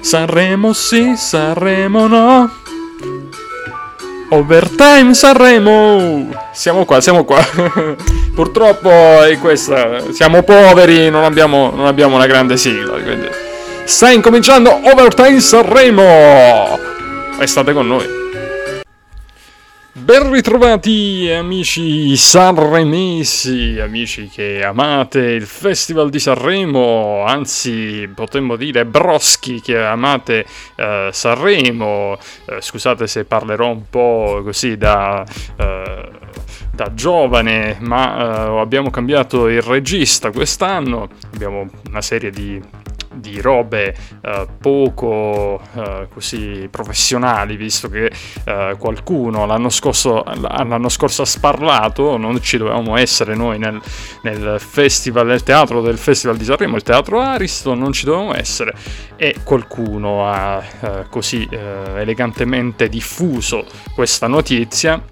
Sanremo sì, Sanremo no. Overtime Sanremo! Siamo qua, siamo qua. Purtroppo è questa. Siamo poveri, non abbiamo, non abbiamo una grande sigla. Quindi. Sta incominciando Overtime Sanremo! Restate con noi. Ben ritrovati amici sanremesi, amici che amate il Festival di Sanremo, anzi potremmo dire broschi che amate uh, Sanremo, uh, scusate se parlerò un po' così da... Uh, da giovane, ma abbiamo cambiato il regista quest'anno, abbiamo una serie di di robe uh, poco uh, così professionali, visto che uh, qualcuno l'anno scorso, l'anno scorso, ha sparlato, non ci dovevamo essere noi nel, nel, festival, nel teatro del Festival di Sanremo, il teatro Ariston, non ci dovevamo essere. E qualcuno ha così elegantemente diffuso questa notizia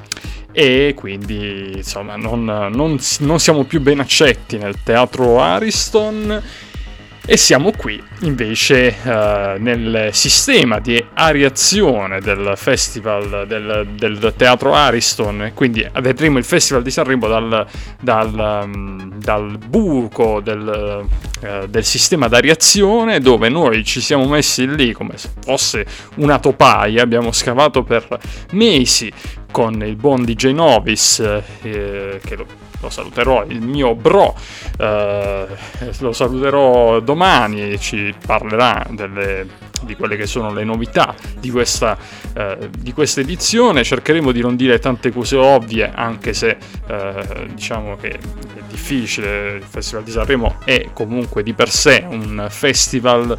e quindi insomma non, non, non, siamo più ben accetti nel teatro Ariston e siamo qui invece uh, nel sistema di ariazione del festival del, del, teatro Ariston, quindi vedremo il festival di Sanremo dal, dal, um, dal buco del, uh, del sistema d'ariazione dove noi ci siamo messi lì come se fosse una topaia, abbiamo scavato per mesi con il buon DJ Novis eh, che lo lo saluterò, il mio bro, eh, lo saluterò domani e ci parlerà delle, di quelle che sono le novità di questa, eh, di questa, edizione. Cercheremo di non dire tante cose ovvie, anche se eh, diciamo che è difficile. Il Festival di Sanremo è comunque di per sé un festival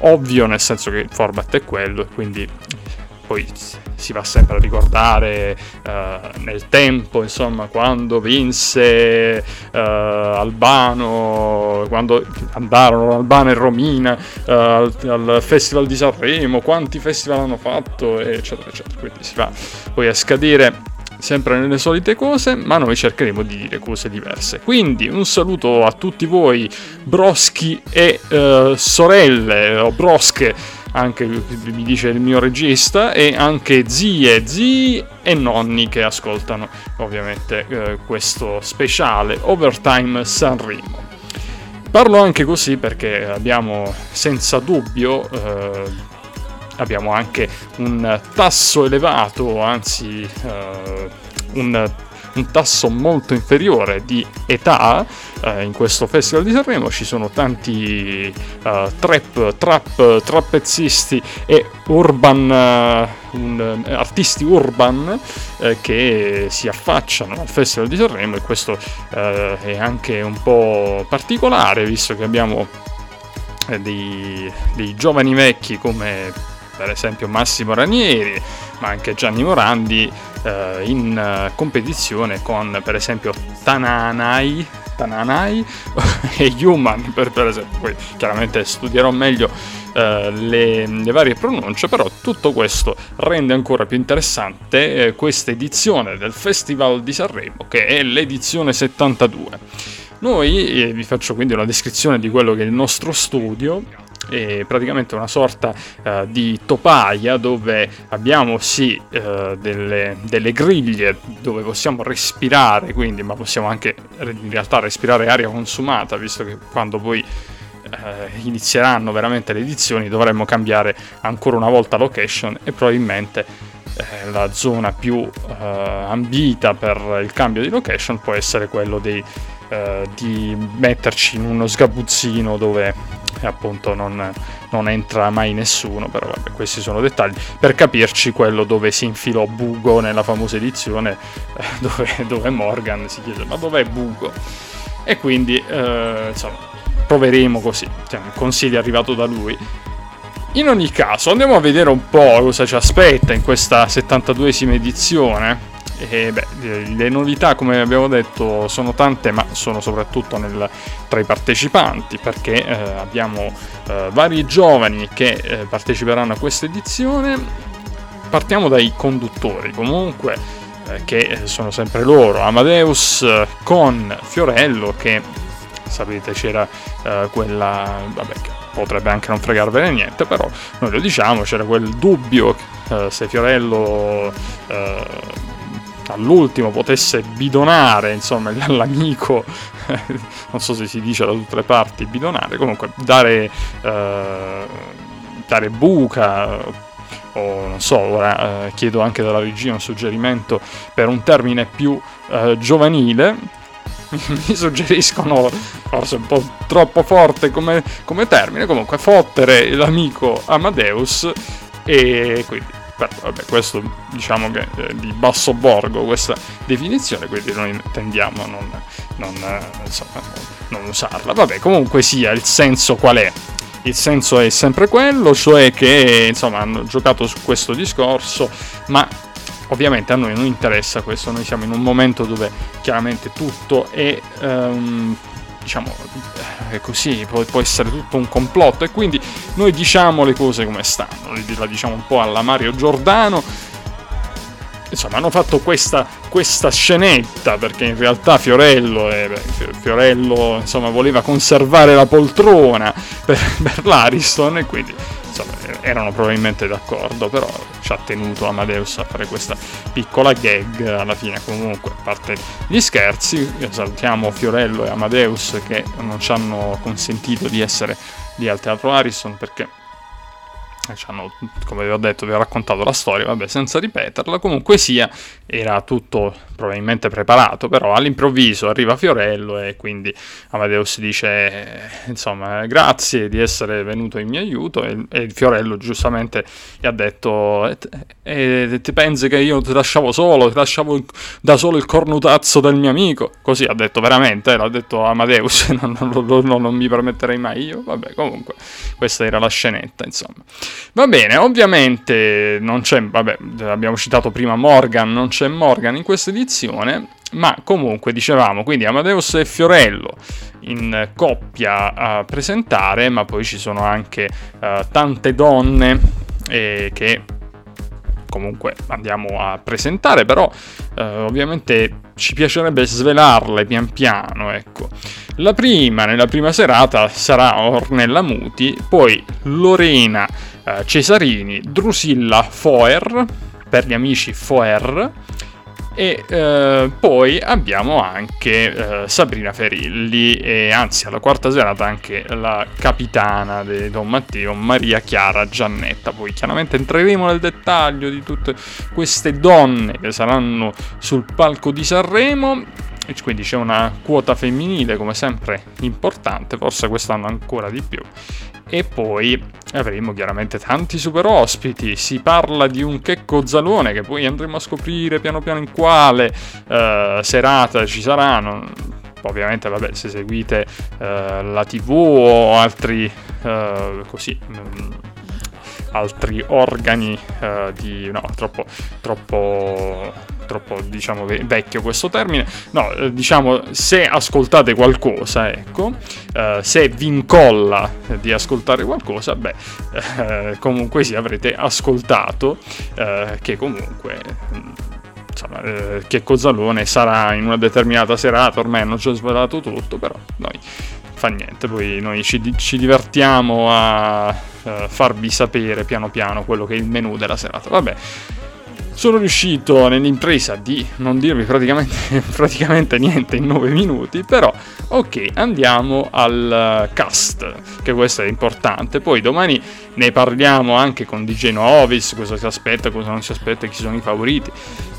ovvio, nel senso che il format è quello, quindi poi si va sempre a ricordare uh, nel tempo, insomma, quando vinse uh, Albano, quando andarono Albano e Romina uh, al, al, Festival di Sanremo, quanti festival hanno fatto, eccetera, eccetera. Quindi si va poi a scadere sempre nelle solite cose, ma noi cercheremo di dire cose diverse. Quindi un saluto a tutti voi, broschi e sorelle o brosche anche mi dice il mio regista, e anche zie, zii e nonni che ascoltano ovviamente eh, questo speciale Overtime Sanremo. Parlo anche così perché abbiamo senza dubbio eh, abbiamo anche un tasso elevato, anzi eh, un un tasso molto inferiore di età eh, in questo festival di Sanremo. Ci sono tanti uh, trap, trap, trappezzisti e urban uh, un, artisti urban uh, che si affacciano al festival di Sanremo e questo è anche un po' particolare visto che abbiamo dei, dei giovani vecchi come per esempio Massimo Ranieri ma anche Gianni Morandi eh, in uh, competizione con per esempio Tananai, Tananai e Human per, per, esempio. Poi chiaramente studierò meglio uh, le, le, varie pronunce, però tutto questo rende ancora più interessante eh, questa edizione del Festival di Sanremo che è l'edizione 72. Noi eh, vi faccio quindi una descrizione di quello che è il nostro studio è praticamente una sorta uh, di topaia dove abbiamo sì uh, delle, delle, griglie dove possiamo respirare, quindi, ma possiamo anche in realtà respirare aria consumata, visto che quando poi uh, inizieranno veramente le edizioni dovremmo cambiare ancora una volta location e probabilmente la zona più ambita per il cambio di location può essere quello dei, di metterci in uno sgabuzzino dove appunto non, non, entra mai nessuno, però vabbè, questi sono dettagli. Per capirci, quello dove si infilò Bugo nella famosa edizione, eh, dove, dove, Morgan si chiede ma dov'è Bugo? E quindi, eh, insomma, proveremo così, cioè, il consiglio arrivato da lui. In ogni caso, andiamo a vedere un po' cosa ci aspetta in questa 72esima edizione e beh, le novità, come abbiamo detto, sono tante, ma sono soprattutto nel, tra i partecipanti, perché eh, abbiamo eh, vari giovani che eh, parteciperanno a questa edizione. Partiamo dai conduttori, comunque, eh, che sono sempre loro. Amadeus con Fiorello, che sapete c'era eh, quella, vabbè, potrebbe anche non fregarvene niente, però noi lo diciamo, c'era quel dubbio eh, se Fiorello eh, all'ultimo potesse bidonare, insomma, l'amico, non so se si dice da tutte le parti bidonare, comunque dare, eh, dare buca o non so, ora eh, chiedo anche dalla regia un suggerimento per un termine più eh, giovanile. Mi suggeriscono, forse un po' troppo forte come, come termine, comunque fottere l'amico Amadeus e quindi vabbè, questo diciamo che è di basso borgo questa definizione, quindi noi tendiamo a non, non, eh, insomma, non usarla. Vabbè, comunque sia, il senso qual è? Il senso è sempre quello, cioè che insomma hanno giocato su questo discorso, ma ovviamente a noi non interessa questo, noi siamo in un momento dove chiaramente tutto è um, diciamo è così, può, può, essere tutto un complotto e quindi noi diciamo le cose come stanno, la diciamo un po' alla Mario Giordano. Insomma, hanno fatto questa, questa scenetta perché in realtà Fiorello, eh, Fiorello insomma, voleva conservare la poltrona per, per l'Ariston e quindi erano probabilmente d'accordo, però ci ha tenuto Amadeus a fare questa piccola gag. Alla fine comunque, a parte gli scherzi, salutiamo Fiorello e Amadeus che non ci hanno consentito di essere lì al Teatro Harrison perché hanno, come vi ho detto, vi ho raccontato la storia, vabbè, senza ripeterla, comunque sia, era tutto probabilmente preparato, però all'improvviso arriva Fiorello e quindi Amadeus dice, insomma, grazie di essere venuto in mio aiuto e, e Fiorello giustamente gli ha detto, e, e, ti pensi che io ti lasciavo solo, ti lasciavo da solo il cornutazzo del mio amico? Così ha detto veramente, eh, l'ha detto Amadeus, non, non, non, non mi permetterei mai io, vabbè, comunque, questa era la scenetta, insomma. Va bene, ovviamente non c'è, vabbè, abbiamo citato prima Morgan, non c'è Morgan in questa edizione, ma comunque dicevamo, quindi Amadeus e Fiorello in coppia a presentare, ma poi ci sono anche uh, tante donne eh, che comunque andiamo a presentare, però eh, ovviamente ci piacerebbe svelarle pian piano, ecco. La prima, nella prima serata, sarà Ornella Muti, poi Lorena eh, Cesarini, Drusilla Foer, per gli amici Foer, e eh, poi abbiamo anche eh, Sabrina Ferilli e anzi alla quarta serata anche la capitana di Don Matteo, Maria Chiara Giannetta. Poi chiaramente entreremo nel dettaglio di tutte queste donne che saranno sul palco di Sanremo quindi c'è una quota femminile come sempre importante, forse quest'anno ancora di più. E poi avremo chiaramente tanti super ospiti, si parla di un Checco Zalone che poi andremo a scoprire piano piano in quale uh, serata ci saranno. Ovviamente, vabbè, se seguite uh, la TV o altri uh, così. Um, altri organi di no troppo troppo troppo diciamo vecchio questo termine, no, eh, diciamo se ascoltate qualcosa, ecco, eh, se vi incolla di ascoltare qualcosa, beh, eh, comunque sì, avrete ascoltato eh, che comunque insomma, eh, che Cozzalone sarà in una determinata serata, ormai hanno già svelato tutto, però noi fa niente, poi noi ci, ci divertiamo a uh, farvi sapere piano piano quello che è il menù della serata. Vabbè, sono riuscito nell'impresa di non dirvi praticamente, praticamente niente in 9 minuti, però ok, andiamo al cast, che questo è importante. Poi domani ne parliamo anche con DJ Novis, cosa si aspetta, cosa non si aspetta, chi sono i favoriti,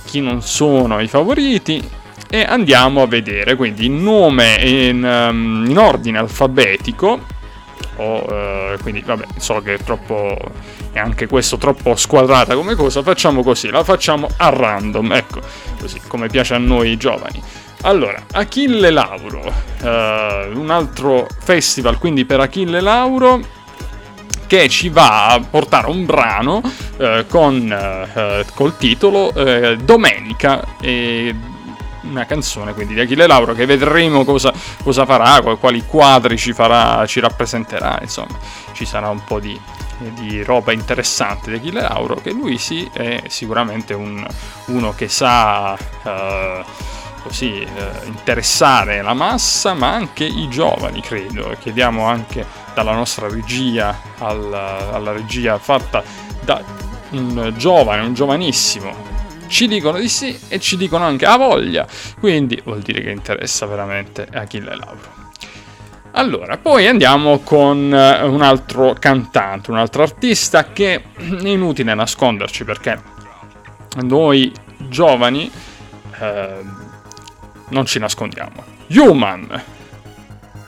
chi non sono i favoriti. E andiamo a vedere quindi il nome in, um, in ordine alfabetico. O, uh, quindi vabbè, so che è troppo e anche questo troppo squadrata come cosa, facciamo così, la facciamo a random, ecco, così come piace a noi giovani. Allora, Achille Lauro, uh, un altro festival quindi per Achille Lauro che ci va a portare un brano uh, con, uh, col titolo Domenica e una canzone quindi di Achille Lauro che vedremo cosa, cosa farà, quali quadri ci, farà, ci rappresenterà, insomma ci sarà un po' di, di roba interessante di Achille Lauro, che lui sì è sicuramente un, uno che sa uh, così uh, interessare la massa, ma anche i giovani, credo. Chiediamo anche dalla nostra regia, alla, alla regia fatta da un giovane, un giovanissimo. Ci dicono di sì e ci dicono anche a voglia, quindi vuol dire che interessa veramente Achille Lauro. Allora, poi andiamo con eh, un altro cantante, un altro artista che è inutile nasconderci perché noi giovani eh, non ci nascondiamo. Human!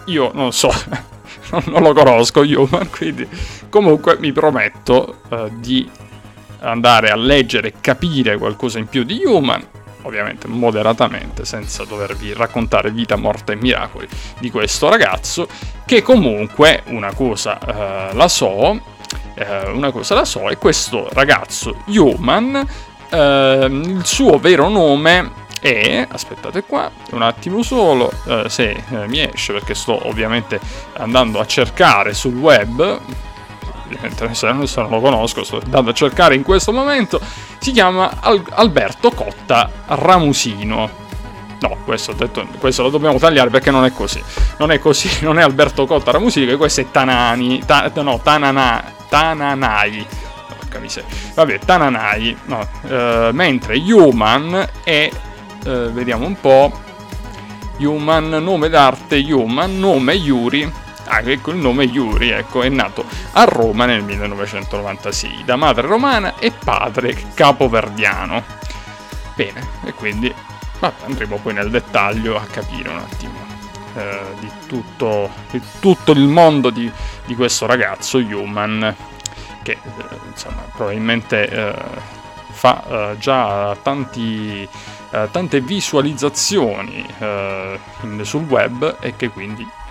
Io non so, non lo conosco Human, quindi comunque mi prometto eh, di andare a leggere e capire qualcosa in più di Human ovviamente moderatamente, senza dovervi raccontare vita, morte e miracoli di questo ragazzo, che comunque una cosa eh, la so, eh, una cosa la so, e questo ragazzo Human, eh, il suo vero nome è, aspettate qua, un attimo solo, eh, se eh, mi esce perché sto ovviamente andando a cercare sul web, ovviamente se non lo conosco, sto andando a cercare in questo momento, si chiama Al- Alberto Cotta Ramusino. No, questo, detto, questo, lo dobbiamo tagliare perché non è così. Non è così, non è Alberto Cotta Ramusino, questo è Tanani, ta, no, Tanana, Tananai. Porca miseria. Vabbè, Tananai, no. Uh, mentre Human è, uh, vediamo un po', Human, nome d'arte Human, nome Yuri, Ah, ecco il nome Yuri, ecco, è nato a Roma nel 1996, da madre romana e padre capoverdiano. Bene, e quindi vabbè, andremo poi nel dettaglio a capire un attimo eh, di, tutto, di, tutto, il mondo di, di questo ragazzo, Human, che eh, insomma probabilmente eh, fa eh, già tanti, eh, tante visualizzazioni eh, in, sul web e che quindi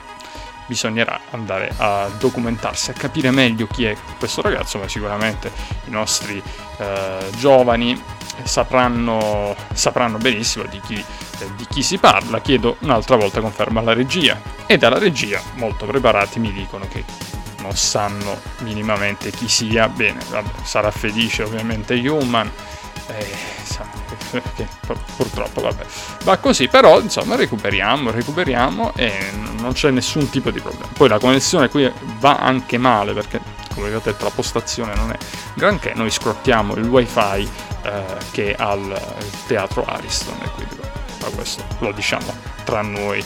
bisognerà andare a documentarsi, a capire meglio chi è questo ragazzo, ma sicuramente i nostri eh, giovani sapranno, sapranno benissimo di chi, eh, di chi, si parla. Chiedo un'altra volta conferma alla regia e dalla regia, molto preparati, mi dicono che non sanno minimamente chi sia. Bene, vabbè, sarà felice ovviamente Human. Eh, che purtroppo vabbè. Va così però insomma recuperiamo recuperiamo e non c'è nessun tipo di problema. Poi la connessione qui va anche male perché come vi ho detto la postazione non è granché. Noi scrottiamo il wifi eh, che ha il teatro Ariston e quindi ma questo. Lo diciamo tra noi.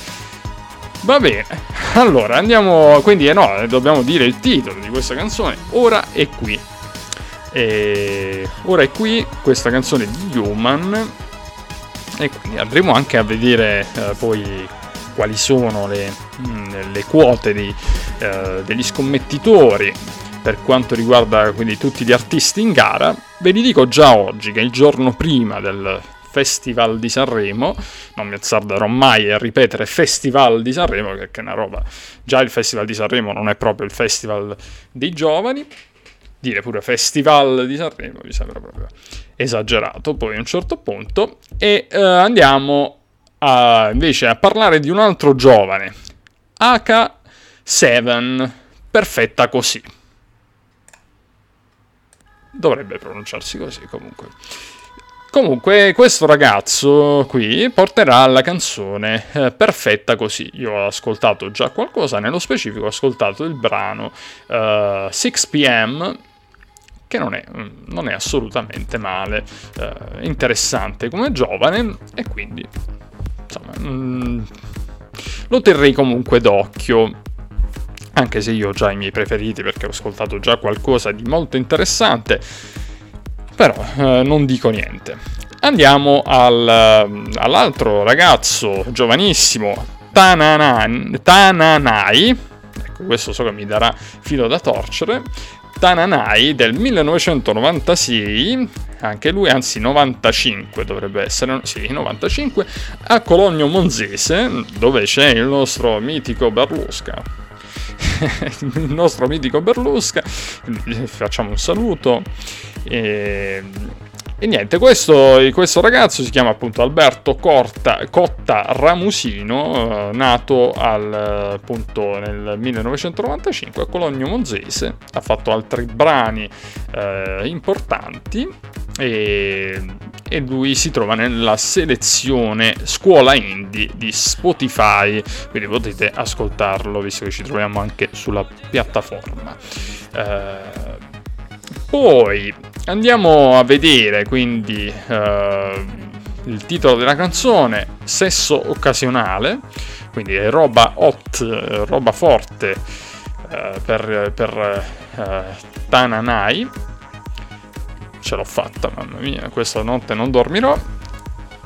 Va bene, allora andiamo, quindi eh no, dobbiamo dire il titolo di questa canzone, ora è qui. E ora è qui questa canzone di Human e quindi andremo anche a vedere eh, poi quali sono le, mh, mm, le quote di, eh, degli scommettitori per quanto riguarda quindi tutti gli artisti in gara. Ve li dico già oggi che il giorno prima del Festival di Sanremo, non mi azzarderò mai a ripetere Festival di Sanremo perché è una roba, già il Festival di Sanremo non è proprio il Festival dei giovani, dire pure festival di Sanremo mi sembra proprio esagerato poi a un certo punto. E uh, andiamo a, invece a parlare di un altro giovane H7 perfetta così. Dovrebbe pronunciarsi così comunque Comunque, questo ragazzo qui porterà la canzone eh, perfetta così. Io ho ascoltato già qualcosa, nello specifico ho ascoltato il brano uh, 6 pm che non è, non è assolutamente male, eh, interessante come giovane e quindi insomma mm, lo terrei comunque d'occhio anche se io ho già i miei preferiti perché ho ascoltato già qualcosa di molto interessante però eh, non dico niente. Andiamo al, all'altro ragazzo giovanissimo Tananai ecco questo so che mi darà filo da torcere. Tananai del 1996, anche lui, anzi 95 dovrebbe essere, sì, 95, a Cologno Monzese, dove c'è il nostro mitico Berlusca. Il nostro mitico Berlusca, facciamo un saluto. E e niente, questo, questo, ragazzo si chiama appunto Alberto Corta, Cotta Ramusino, eh, nato al, appunto nel 1995 a Cologno Monzese, ha fatto altri brani eh, importanti e, e lui si trova nella selezione Scuola Indie di Spotify, quindi potete ascoltarlo visto che ci troviamo anche sulla piattaforma. Eh, poi andiamo a vedere quindi eh, il titolo della canzone, Sesso occasionale, quindi è roba hot, roba forte eh, per, per eh, Tananai. Ce l'ho fatta, mamma mia, questa notte non dormirò.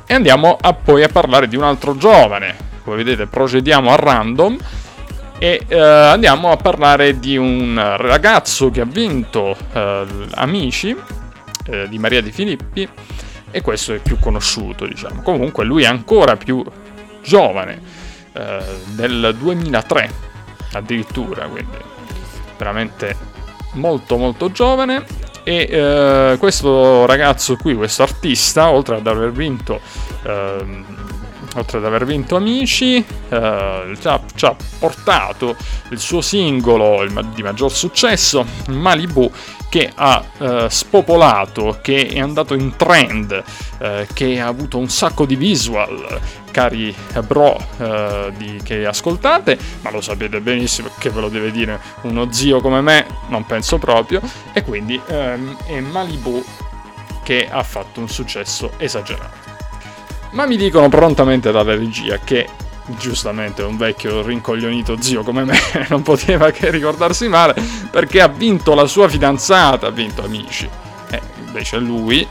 E andiamo a poi a parlare di un altro giovane. Come vedete procediamo a random e eh, andiamo a parlare di un ragazzo che ha vinto eh, Amici eh, di Maria Di Filippi e questo è più conosciuto diciamo comunque lui è ancora più giovane eh, del 2003 addirittura quindi veramente molto molto giovane e eh, questo ragazzo qui questo artista oltre ad aver vinto ehm, oltre ad aver vinto Amici, eh, ci, ha, ci, ha, portato il suo singolo di maggior successo, Malibu, che ha eh, spopolato, che è andato in trend, eh, che ha avuto un sacco di visual, cari bro eh, di, che ascoltate, ma lo sapete benissimo che ve lo deve dire uno zio come me, non penso proprio, e quindi ehm, è Malibu che ha fatto un successo esagerato. Ma mi dicono prontamente dalla regia che giustamente un vecchio rincoglionito zio come me non poteva che ricordarsi male perché ha vinto la sua fidanzata, ha vinto amici. E invece lui,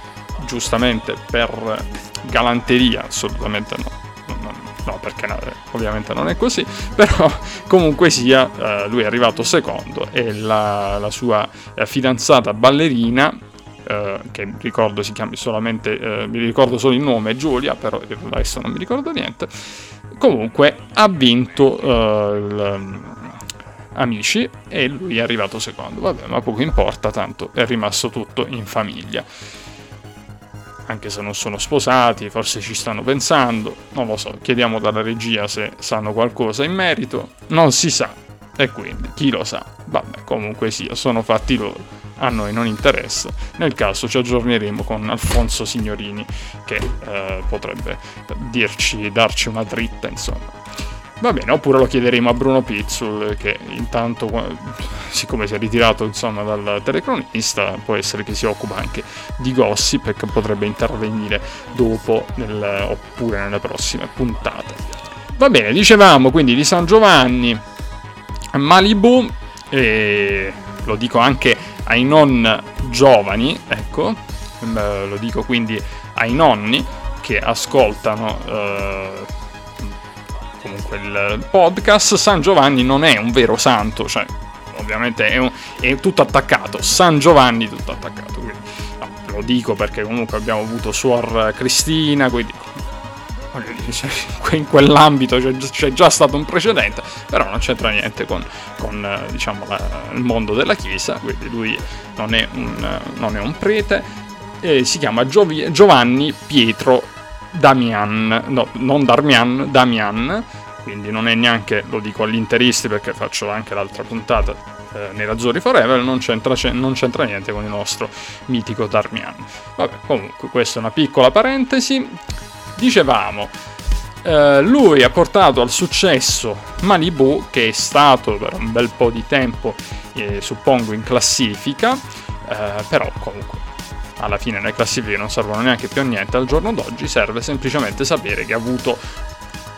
giustamente per galanteria, assolutamente no. No, perché no, ovviamente non è così, però comunque sia, eh, lui è arrivato secondo e la, la sua eh, fidanzata ballerina eh, che ricordo si chiami solamente, eh, mi ricordo solo il nome, Giulia, però adesso non mi ricordo niente. Comunque ha vinto eh, il, mm, Amici e lui è arrivato secondo. Vabbè, ma poco importa, tanto è rimasto tutto in famiglia. Anche se non sono sposati, forse ci stanno pensando, non lo so, chiediamo dalla regia se sanno qualcosa in merito, non si sa, e quindi chi lo sa, vabbè, comunque sia, sono fatti loro a noi non interessa. Nel caso ci aggiorneremo con Alfonso Signorini che eh, potrebbe dirci, darci una dritta, insomma. Va bene, oppure lo chiederemo a Bruno Pizzul che intanto, siccome si è ritirato insomma, dal telecronista, può essere che si occupa anche di gossip e che potrebbe intervenire dopo nel, oppure nelle prossime puntate. Va bene, dicevamo quindi di San Giovanni, Malibu, e lo dico anche ai non giovani, ecco, lo dico quindi ai nonni che ascoltano eh, comunque il podcast, San Giovanni non è un vero santo, cioè ovviamente è, un, è tutto attaccato, San Giovanni tutto attaccato, quindi no, lo dico perché comunque abbiamo avuto Suor Cristina, quindi in quell'ambito c'è, c'è, già stato un precedente, però non c'entra niente con, con eh, diciamo, la, il mondo della Chiesa, quindi lui non è un, non è un prete, e si chiama Giovi, Giovanni Pietro Damian, no, non Darmian, Damian, quindi non è neanche, lo dico agli interisti perché faccio anche l'altra puntata eh, nei Razzori Forever, non c'entra, non c'entra niente con il nostro mitico Darmian. Vabbè, comunque questa è una piccola parentesi. Dicevamo, eh, lui ha portato al successo Malibu, che è stato per un bel po' di tempo, eh, suppongo, in classifica, eh, però comunque alla fine le classifiche non servono neanche più a niente. Al giorno d'oggi, serve semplicemente sapere che ha avuto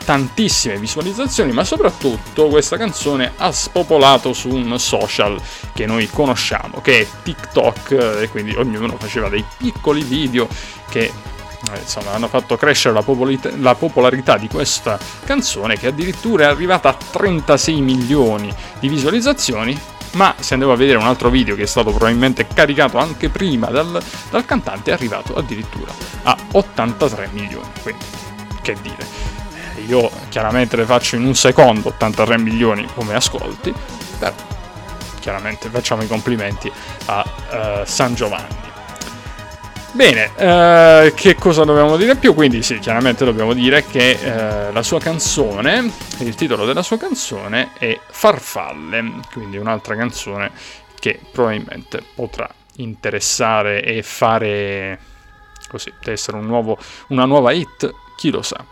tantissime visualizzazioni, ma soprattutto questa canzone ha spopolato su un social che noi conosciamo, che è TikTok, e quindi ognuno faceva dei piccoli video che eh, insomma, hanno fatto crescere la, popolarità, la popolarità di questa canzone che addirittura è arrivata a 36 milioni di visualizzazioni ma se andiamo a vedere un altro video che è stato probabilmente caricato anche prima dal, dal, cantante è arrivato addirittura a 83 milioni. Quindi che dire? Eh, io chiaramente le faccio in un secondo 83 milioni come ascolti però chiaramente facciamo i complimenti a uh, San Giovanni Bene, eh, che cosa dobbiamo dire più? Quindi sì, chiaramente dobbiamo dire che eh, la sua canzone, il titolo della sua canzone è Farfalle, quindi un'altra canzone che probabilmente potrà interessare e fare così, essere un nuovo, una nuova hit, chi lo sa.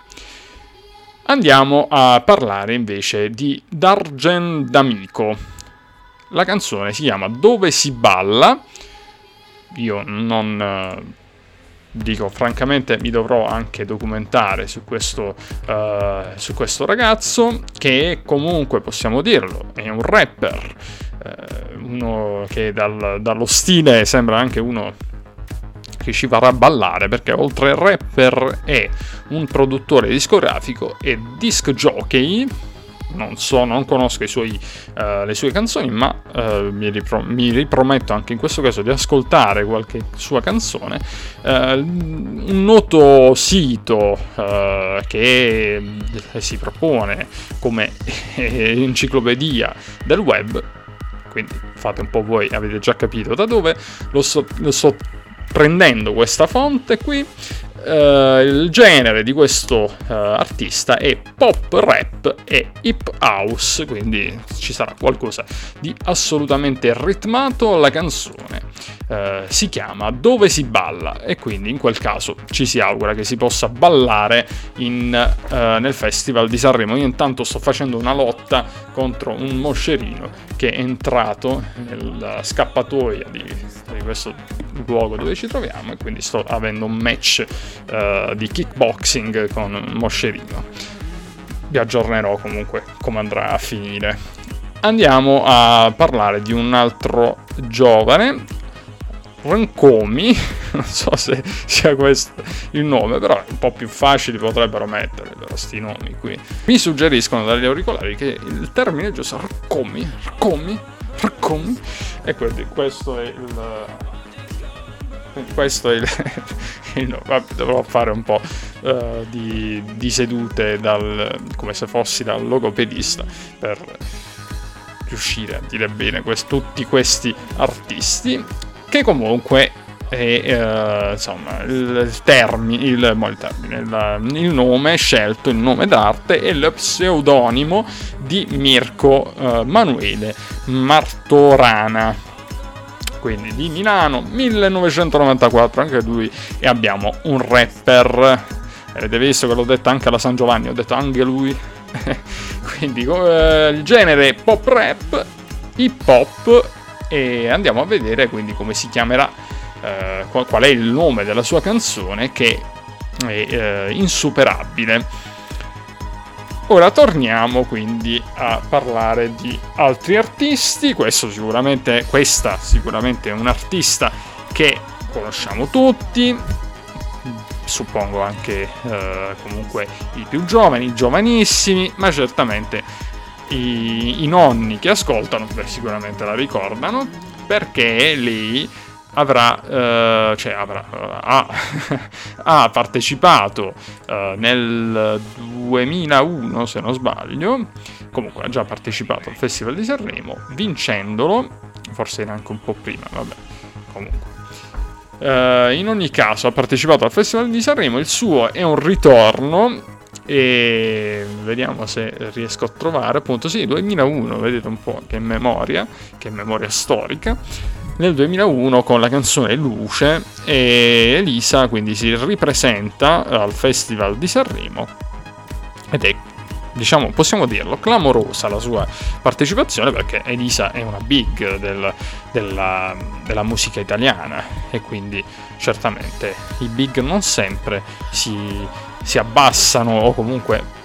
Andiamo a parlare invece di Dargen D'Amico. La canzone si chiama Dove si balla. Io non eh, dico francamente mi dovrò anche documentare su questo, uh, su questo ragazzo che comunque possiamo dirlo è un rapper uh, uno che dal, dallo stile sembra anche uno che ci farà ballare perché oltre al rapper è un produttore discografico e disc jockey non so, non conosco suoi, uh, le sue canzoni, ma uh, mi, ripro- mi, riprometto anche in questo caso di ascoltare qualche sua canzone. Uh, un noto sito che si propone come enciclopedia del web, quindi fate un po' voi, avete già capito da dove, lo sto, lo sto prendendo questa fonte qui Uh, il genere di questo uh, artista è pop rap e hip house, quindi ci sarà qualcosa di assolutamente ritmato. La canzone uh, si chiama Dove si balla e quindi in quel caso ci si augura che si possa ballare in, nel Festival di Sanremo. Io intanto sto facendo una lotta contro un moscerino che è entrato nella scappatoia di, di questo luogo dove ci troviamo e quindi sto avendo un match uh, di kickboxing con Moscerino. Vi aggiornerò comunque come andrà a finire. Andiamo a parlare di un altro giovane, Rancomi, non so se sia questo il nome, però un po' più facili potrebbero mettere però sti nomi qui. Mi suggeriscono dagli auricolari che il termine è giusto Rancomi, Rancomi, Rancomi, e quindi questo è il questo è il, il dovrò fare un po' uh, di, di, sedute dal, come se fossi dal logopedista per riuscire a dire bene quest, tutti questi artisti che comunque è uh, insomma il, termine, il, il, termine il, il, nome scelto, il nome d'arte è lo pseudonimo di Mirko uh, Manuele Martorana quindi di Milano 1994 anche lui e abbiamo un rapper. Avete visto che l'ho detto anche alla San Giovanni ho detto anche lui. Quindi eh, il genere pop rap hip hop e andiamo a vedere quindi come si chiamerà eh, qual, è il nome della sua canzone che è eh, insuperabile Ora torniamo quindi a parlare di altri artisti. Questo sicuramente, questa sicuramente è un artista che conosciamo tutti, suppongo anche eh, comunque i più giovani, i giovanissimi, ma certamente i, i nonni che ascoltano beh, sicuramente la ricordano perché lì avrà, eh, cioè avrà, ha, ha, partecipato eh, nel 2001 se non sbaglio, comunque ha già partecipato al Festival di Sanremo, vincendolo, forse era anche un po' prima, vabbè, comunque. Uh, in ogni caso ha partecipato al Festival di Sanremo, il suo è un ritorno e vediamo se riesco a trovare appunto sì 2001 vedete un po' che memoria che memoria storica nel 2001 con la canzone Luce e Elisa quindi si ripresenta al Festival di Sanremo. Ed è diciamo possiamo dirlo clamorosa la sua partecipazione perché Elisa è una big del, della, della musica italiana e quindi certamente i big non sempre si, si abbassano o comunque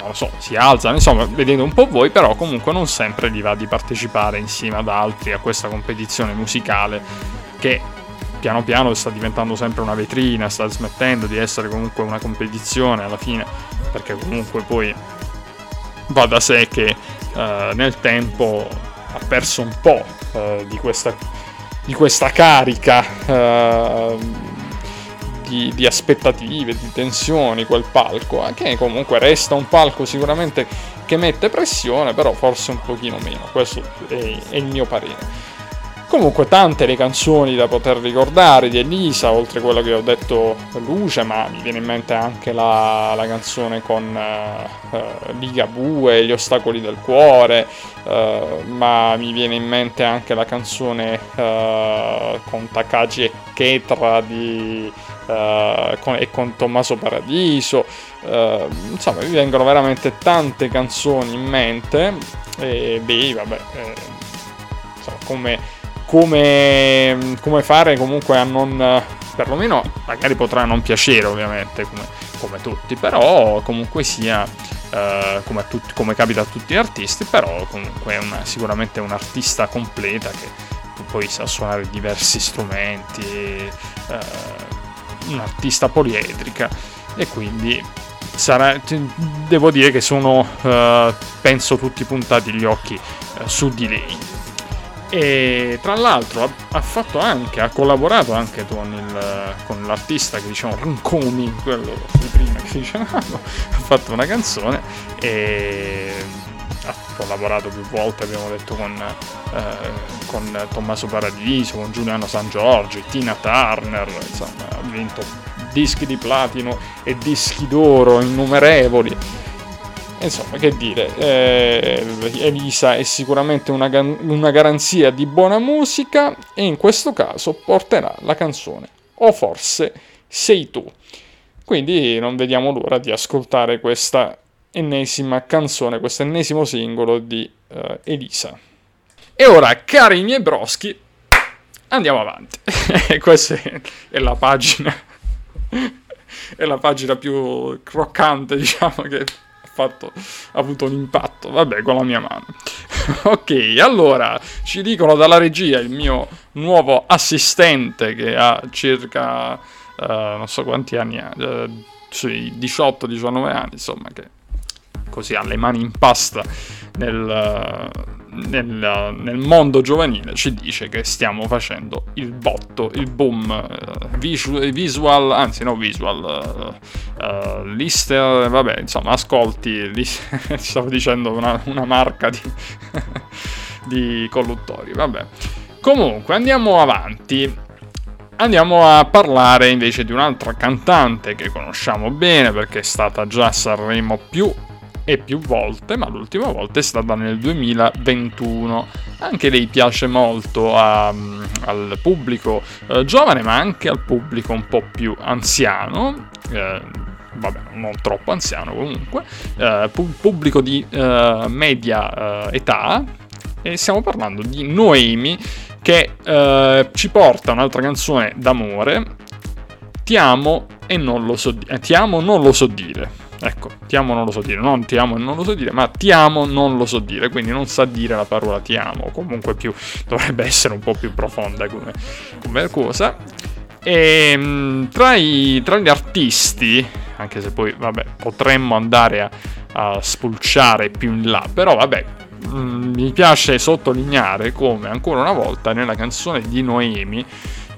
non lo so, si alzano, insomma, vedete un po' voi, però comunque non sempre gli va di partecipare insieme ad altri a questa competizione musicale che piano piano sta diventando sempre una vetrina, sta smettendo di essere comunque una competizione alla fine, perché comunque poi va da sé che uh, nel tempo ha perso un po' uh, di, questa, di, questa, carica. Uh, di, di, aspettative, di tensioni, quel palco, eh, che comunque resta un palco sicuramente che mette pressione, però forse un pochino meno, questo è, è il mio parere. Comunque tante le canzoni da poter ricordare di Elisa, oltre a quello che ho detto Luce, ma mi viene in mente anche la, la canzone con uh, uh, Ligabue, Gli ostacoli del cuore, uh, ma mi viene in mente anche la canzone con Takagi e Ketra di uh, con, e con Tommaso Paradiso. Uh, insomma, mi vengono veramente tante canzoni in mente. E beh, vabbè, eh, insomma, come, come, come, fare comunque a non. perlomeno magari potrà non piacere, ovviamente, come, come tutti, però comunque sia. Uh, come, tutti, come, capita a tutti gli artisti, però comunque è una, sicuramente un'artista completa che poi sa suonare diversi strumenti, uh, un'artista poliedrica e quindi sarà, devo dire che sono, uh, penso, tutti puntati gli occhi su di lei. E tra l'altro ha, ha, fatto anche, ha collaborato anche con, il, con l'artista che diciamo Ronconi, quello di prima che dicevamo, ha fatto una canzone e ha collaborato più volte, abbiamo detto, con, eh, con Tommaso Paradiso, con Giuliano San Giorgio, Tina Turner, insomma, ha vinto dischi di platino e dischi d'oro innumerevoli Insomma, che dire, eh, Elisa è sicuramente una, una garanzia di buona musica e in questo caso porterà la canzone O forse sei tu. Quindi non vediamo l'ora di ascoltare questa ennesima canzone, questo ennesimo singolo di uh, Elisa. E ora, cari miei broschi, andiamo avanti. questa è la pagina, è la pagina più croccante, diciamo, che fatto, ha avuto un impatto, vabbè, con la mia mano. ok, allora, ci dicono dalla regia il mio nuovo assistente che ha circa, uh, non so quanti anni ha, uh, sui 18-19 anni, insomma, che così ha le mani in pasta nel, nel, nel, mondo giovanile ci dice che stiamo facendo il botto, il boom uh, visual, visual, anzi no visual, uh, uh, liste, vabbè insomma ascolti, li, stavo dicendo una, una marca di, di colluttori, vabbè. Comunque andiamo avanti. Andiamo a parlare invece di un'altra cantante che conosciamo bene perché è stata già a Sanremo più e più volte, ma l'ultima volta è stata nel 2021. Anche lei piace molto a, mm, al pubblico eh, giovane, ma anche al pubblico un po' più anziano. Eh, vabbè, non troppo anziano comunque, eh, pubblico di eh, media eh, età. E stiamo parlando di Noemi che eh, ci porta un'altra canzone d'amore. Ti amo e non lo so, ti amo non lo so dire. Ecco, ti amo non lo so dire, non ti amo non lo so dire, ma ti amo non lo so dire, quindi non sa dire la parola ti amo, comunque più, dovrebbe essere un po' più profonda come, come cosa. E ehm, tra, i, tra, gli artisti, anche se poi vabbè, potremmo andare a, a spulciare più in là, però vabbè, mm, mi piace sottolineare come ancora una volta nella canzone di Noemi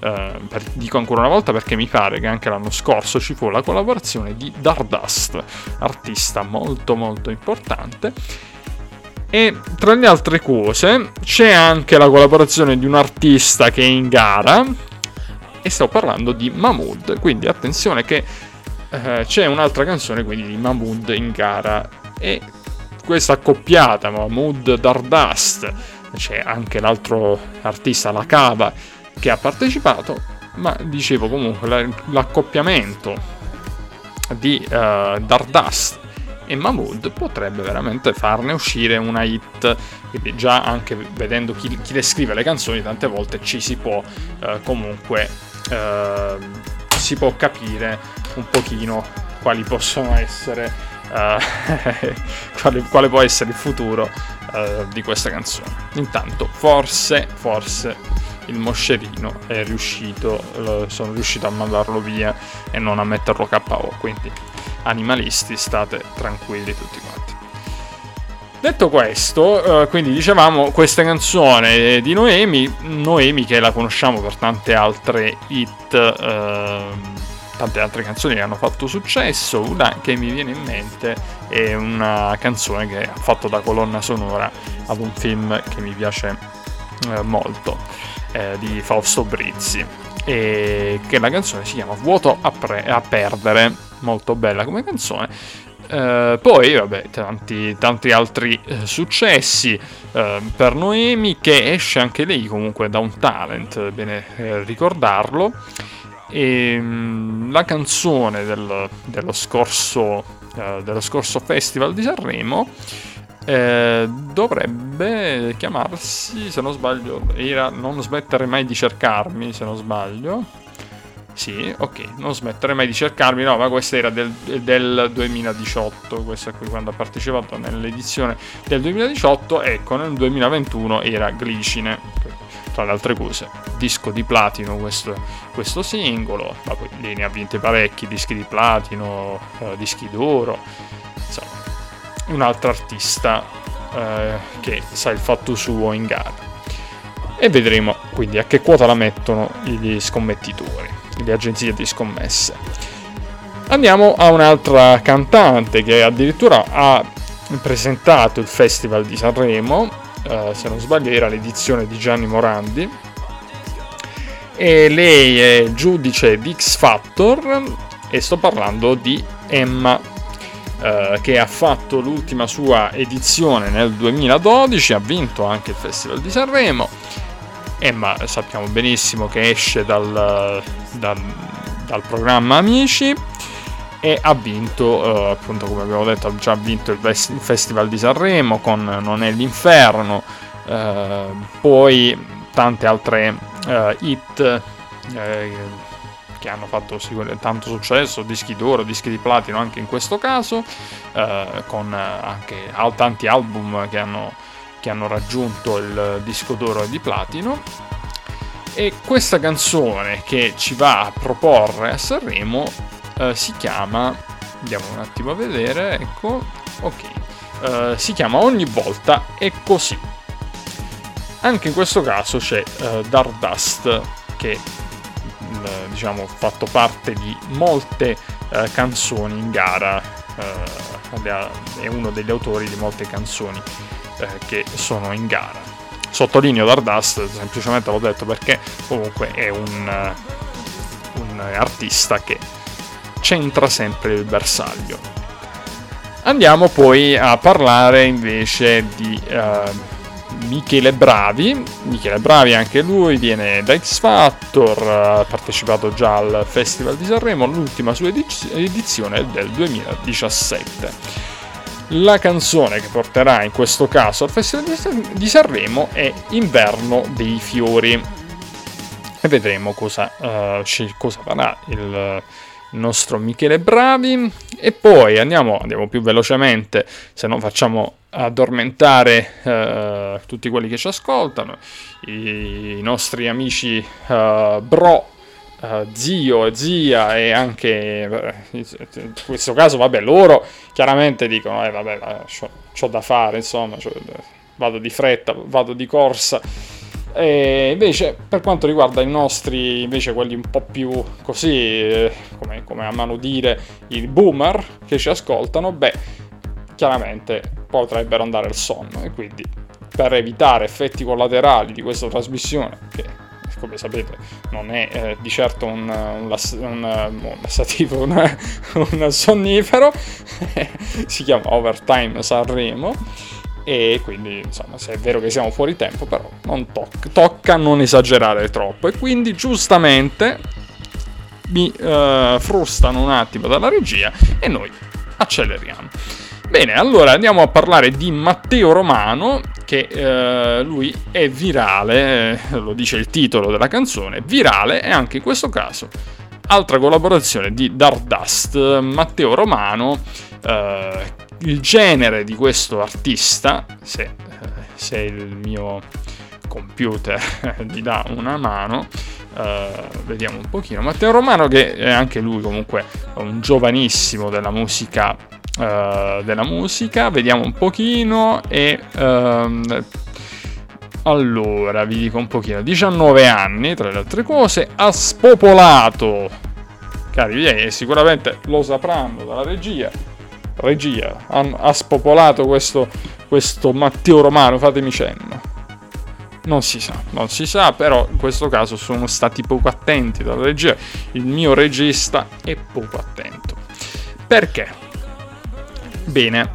per, dico ancora una volta perché mi pare che anche l'anno scorso ci fu la collaborazione di Dardust, artista molto molto importante. E tra le altre cose c'è anche la collaborazione di un artista che è in gara e sto parlando di Mahmood, quindi attenzione che eh, c'è un'altra canzone quindi di Mahmood in gara e questa accoppiata Mahmood Dardust c'è anche l'altro artista La Cava che ha partecipato, ma dicevo comunque l'accoppiamento di uh, Dardust e Mahmood potrebbe veramente farne uscire una hit. Quindi già anche vedendo chi, chi le scrive le canzoni tante volte ci si può uh, comunque uh, si può capire un pochino quali possono essere quale, quale, può essere il futuro di questa canzone. Intanto forse forse il moscerino è riuscito, sono riuscito a mandarlo via e non a metterlo KO, quindi animalisti state tranquilli tutti quanti. Detto questo, eh, quindi dicevamo questa canzone di Noemi, Noemi che la conosciamo per tante altre hit, eh, tante altre canzoni che hanno fatto successo, una che mi viene in mente è una canzone che ha fatto da colonna sonora ad un film che mi piace eh, molto eh, di Fausto Brizzi e che la canzone si chiama Vuoto a, pre- a perdere, molto bella come canzone. Eh, poi, vabbè, tanti, tanti altri eh, successi eh, per Noemi, che esce anche lei comunque da un talent, bene eh, ricordarlo. e mh, la canzone del, dello, scorso, dello scorso Festival di Sanremo eh, dovrebbe chiamarsi, se non sbaglio, era Non smettere mai di cercarmi, se non sbaglio. Sì, ok, non smettere mai di cercarmi, no, ma questa era del, del 2018, questa qui quando ha partecipato nell'edizione del 2018, ecco, nel 2021 era Glicine, tra le altre cose, disco di platino questo, questo singolo, ma poi lì ne ha vinte parecchi, dischi di platino, eh, dischi d'oro, un altro artista eh, che sa il fatto suo in gara. E vedremo quindi a che quota la mettono gli scommettitori le agenzie di scommesse. Andiamo a un'altra cantante che addirittura ha presentato il Festival di Sanremo, eh, se non sbaglio era l'edizione di Gianni Morandi, e lei è giudice di X Factor e sto parlando di Emma eh, che ha fatto l'ultima sua edizione nel 2012, ha vinto anche il Festival di Sanremo. Emma sappiamo benissimo che esce dal, dal, dal programma Amici e ha vinto, uh, appunto come abbiamo detto, ha già vinto il, Festival di Sanremo con Non è l'inferno, uh, poi tante altre uh, hit che hanno fatto tanto successo, dischi d'oro, dischi di platino anche in questo caso, con anche tanti album che hanno che hanno raggiunto il disco d'oro e di platino. E questa canzone che ci va a proporre a Sanremo eh, si chiama, andiamo un attimo a vedere, ecco, ok, eh, si chiama Ogni volta è così. Anche in questo caso c'è eh, Dardust che diciamo fatto parte di molte eh, canzoni in gara, eh, è uno degli autori di molte canzoni eh, che sono in gara. Sottolineo Dardust, semplicemente l'ho detto perché comunque è un, eh, un artista che centra sempre il bersaglio. Andiamo poi a parlare invece di uh, Michele Bravi. Michele Bravi anche lui viene da X Factor, ha partecipato già al Festival di Sanremo, l'ultima sua edizione del 2017. La canzone che porterà in questo caso al Festival di Sanremo è Inverno dei fiori. E vedremo cosa, uh, cosa farà il nostro Michele Bravi. E poi andiamo, andiamo più velocemente, se no facciamo addormentare uh, tutti quelli che ci ascoltano, i, i nostri amici uh, bro uh, zio e zia e anche in questo caso vabbè loro chiaramente dicono eh vabbè ho da fare insomma vado di fretta vado di corsa. E invece per quanto riguarda i nostri invece quelli un po' più così eh, come, come amano dire i boomer che ci ascoltano beh chiaramente potrebbero andare al sonno e quindi per evitare effetti collaterali di questa trasmissione che come sapete non è eh, di certo un, un, lass- un, un lassativo, un, un sonnifero, si chiama Overtime Sanremo e quindi insomma se è vero che siamo fuori tempo però non tocca, tocca non esagerare troppo e quindi giustamente mi uh, frustano un attimo dalla regia e noi acceleriamo. Bene, allora andiamo a parlare di Matteo Romano, che eh, lui è virale, eh, lo dice il titolo della canzone, virale e anche in questo caso altra collaborazione di Dardust, Matteo Romano, eh, il genere di questo artista, se, eh, se il mio computer gli dà una mano, Uh, vediamo un pochino. Matteo Romano, che è anche lui comunque un giovanissimo della musica uh, della musica, vediamo un pochino e... Um, allora, vi dico un pochino, 19 anni, tra le altre cose, ha spopolato, cari miei, sicuramente lo sapranno dalla regia, regia, ha, spopolato questo, questo Matteo Romano, fatemi cenno. Non si sa, non si sa, però in questo caso sono stati poco attenti dalla regia. Il mio regista è poco attento. Perché? Bene.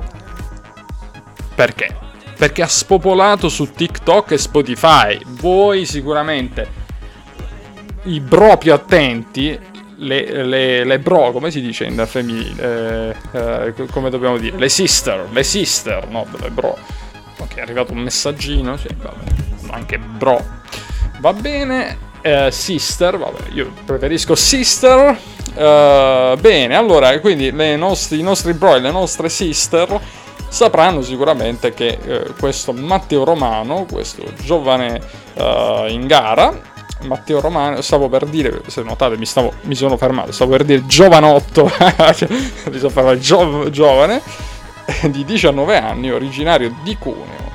Perché? Perché ha spopolato su TikTok e Spotify. Voi sicuramente i bro più attenti, le, le, le, bro, come si dice in femminile? Eh, eh, come dobbiamo dire? Le sister, le sister, no, le bro. Ok, è arrivato un messaggino, sì, vabbè, anche bro. Va bene, eh, sister, vabbè, io preferisco sister. Uh, bene, allora, quindi nostri, i nostri bro e le nostre sister sapranno sicuramente che eh, questo Matteo Romano, questo giovane uh, in gara, Matteo Romano, stavo per dire, se notate mi, stavo, mi sono fermato, stavo per dire giovanotto, mi sono fermato, gio, giovane, di 19 anni, originario di Cuneo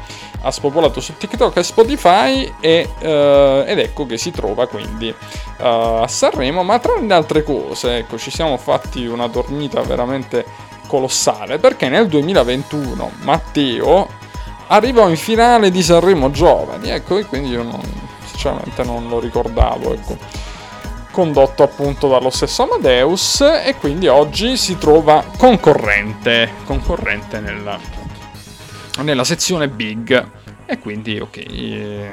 ha spopolato su TikTok e Spotify e, uh, ed ecco che si trova quindi uh, a Sanremo, ma tra le altre cose, ecco, ci siamo fatti una dormita veramente colossale perché nel 2021 Matteo arrivò in finale di Sanremo Giovani, ecco, e quindi io non, sinceramente non lo ricordavo, ecco. Condotto appunto dallo stesso Amadeus e quindi oggi si trova concorrente, concorrente nella, nella sezione Big. E quindi ok, eh,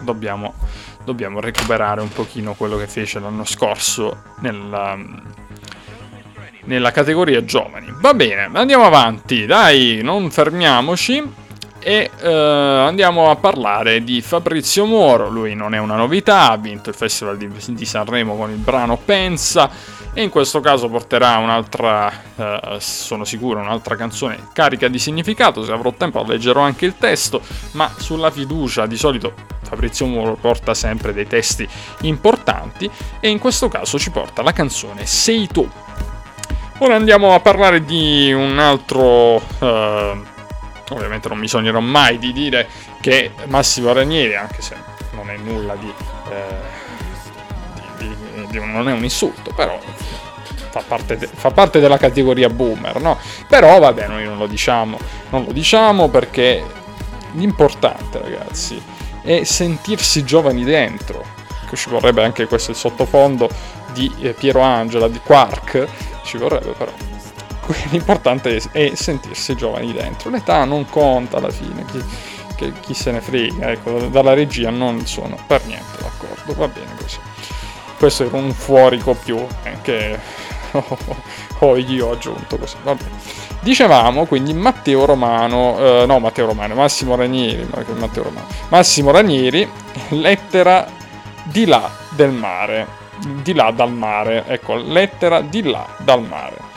dobbiamo, dobbiamo recuperare un pochino quello che fece l'anno scorso nella, nella categoria giovani. Va bene, andiamo avanti, dai, non fermiamoci. E uh, andiamo a parlare di Fabrizio Moro, lui non è una novità, ha vinto il Festival di, di Sanremo con il brano Pensa e in questo caso porterà un'altra, uh, sono sicuro, un'altra canzone carica di significato, se avrò tempo leggerò anche il testo, ma sulla fiducia di solito Fabrizio Moro porta sempre dei testi importanti e in questo caso ci porta la canzone Sei tu. Ora andiamo a parlare di un altro... Uh, ovviamente non mi sognerò mai di dire che Massimo Ranieri, anche se non è nulla di, eh, non è un insulto, però fa parte, de, fa parte, della categoria boomer, no? Però vabbè, noi non lo diciamo, non lo diciamo perché l'importante, ragazzi, è sentirsi giovani dentro. Che ci vorrebbe anche questo il sottofondo di eh, Piero Angela, di Quark, ci vorrebbe però l'importante è, sentirsi giovani dentro. L'età non conta alla fine, chi, chi, chi se ne frega, ecco, dalla regia non sono per niente d'accordo, va bene così. Questo era un fuorico più eh, che ho io aggiunto così, va bene. Dicevamo quindi Matteo Romano, eh, no Matteo Romano, Massimo Ranieri, Matteo Romano, Massimo Ranieri, lettera di là del mare, di là dal mare, ecco, lettera di là dal mare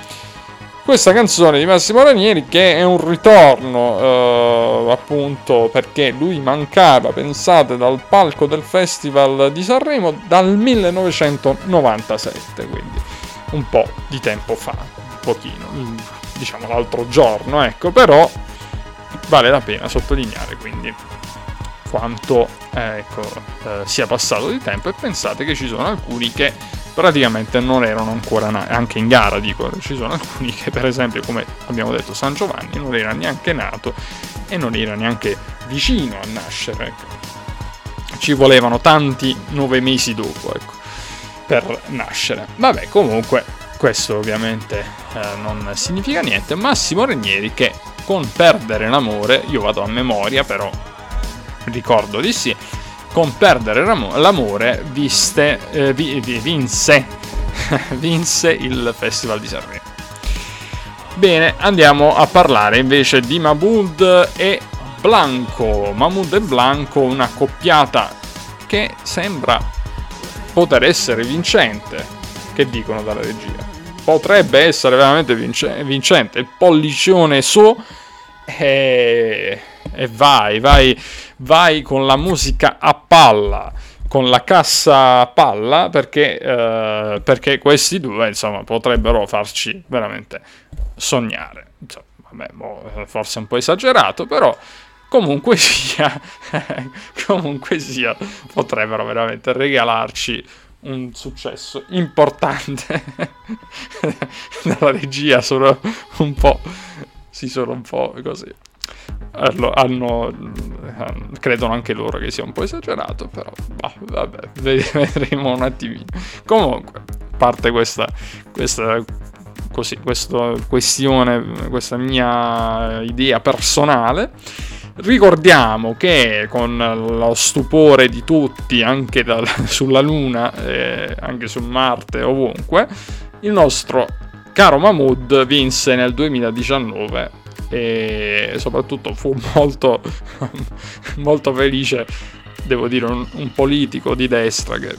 questa canzone di Massimo Ranieri che è un ritorno eh, appunto perché lui mancava, pensate, dal palco del Festival di Sanremo dal 1997, quindi un po' di tempo fa, un pochino, diciamo l'altro giorno, ecco, però vale la pena sottolineare quindi quanto eh, ecco, eh, sia passato di tempo e pensate che ci sono alcuni che praticamente non erano ancora nati, anche in gara dico, ci sono alcuni che per esempio come abbiamo detto San Giovanni non era neanche nato e non era neanche vicino a nascere, ecco. ci volevano tanti nove mesi dopo ecco, per nascere. Vabbè comunque questo ovviamente eh, non significa niente, Massimo Renieri che con perdere l'amore, io vado a memoria però ricordo di sì, con Perdere l'amore viste, eh, vi, vi, vinse, vinse il Festival di Sanremo. Bene, andiamo a parlare invece di Mahmoud e Blanco. Mahmoud e Blanco, una coppiata che sembra poter essere vincente. Che dicono dalla regia? Potrebbe essere veramente vince- vincente. Il pollicione su e, e vai, vai vai con la musica a palla, con la cassa a palla, perché, eh, perché questi due, insomma, potrebbero farci veramente sognare. Insomma, vabbè, boh, forse un po' esagerato, però comunque sia, comunque sia, potrebbero veramente regalarci un successo importante dalla regia sono un po' si sono un po' così hanno, hanno, credono anche loro che sia un po' esagerato, però bah, vabbè, vedremo un attimino. Comunque, parte questa, questa così, questa questione, questa mia idea personale. Ricordiamo che con lo stupore di tutti, anche da, sulla Luna, eh, anche su Marte, ovunque, il nostro caro Mahmood vinse nel 2019 e soprattutto fu molto, molto felice, devo dire, un, un politico di destra che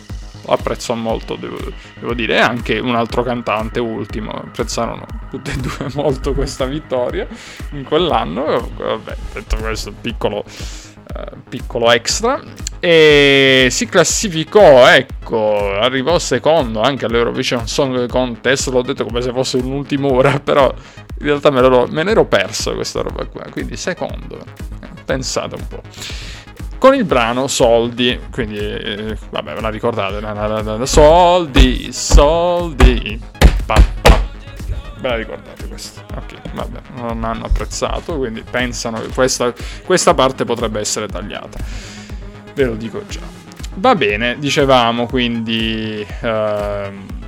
apprezzo molto, devo, devo, dire, e anche un altro cantante ultimo, apprezzarono tutte e due molto questa vittoria in quell'anno, vabbè, detto questo piccolo, eh, piccolo extra, e si classificò, ecco, arrivò secondo anche all'Eurovision Song Contest, l'ho detto come se fosse un'ultima ora, però in realtà me, l'ero, me l'ero perso questa roba qua, quindi secondo, pensate un po' con il brano Soldi, quindi eh, vabbè ve la ricordate, la, la, la, soldi, soldi, pa, pa. ve la ricordate questa? Ok, vabbè, non hanno apprezzato, quindi pensano che questa, questa parte potrebbe essere tagliata, ve lo dico già. Va bene, dicevamo quindi... Uh,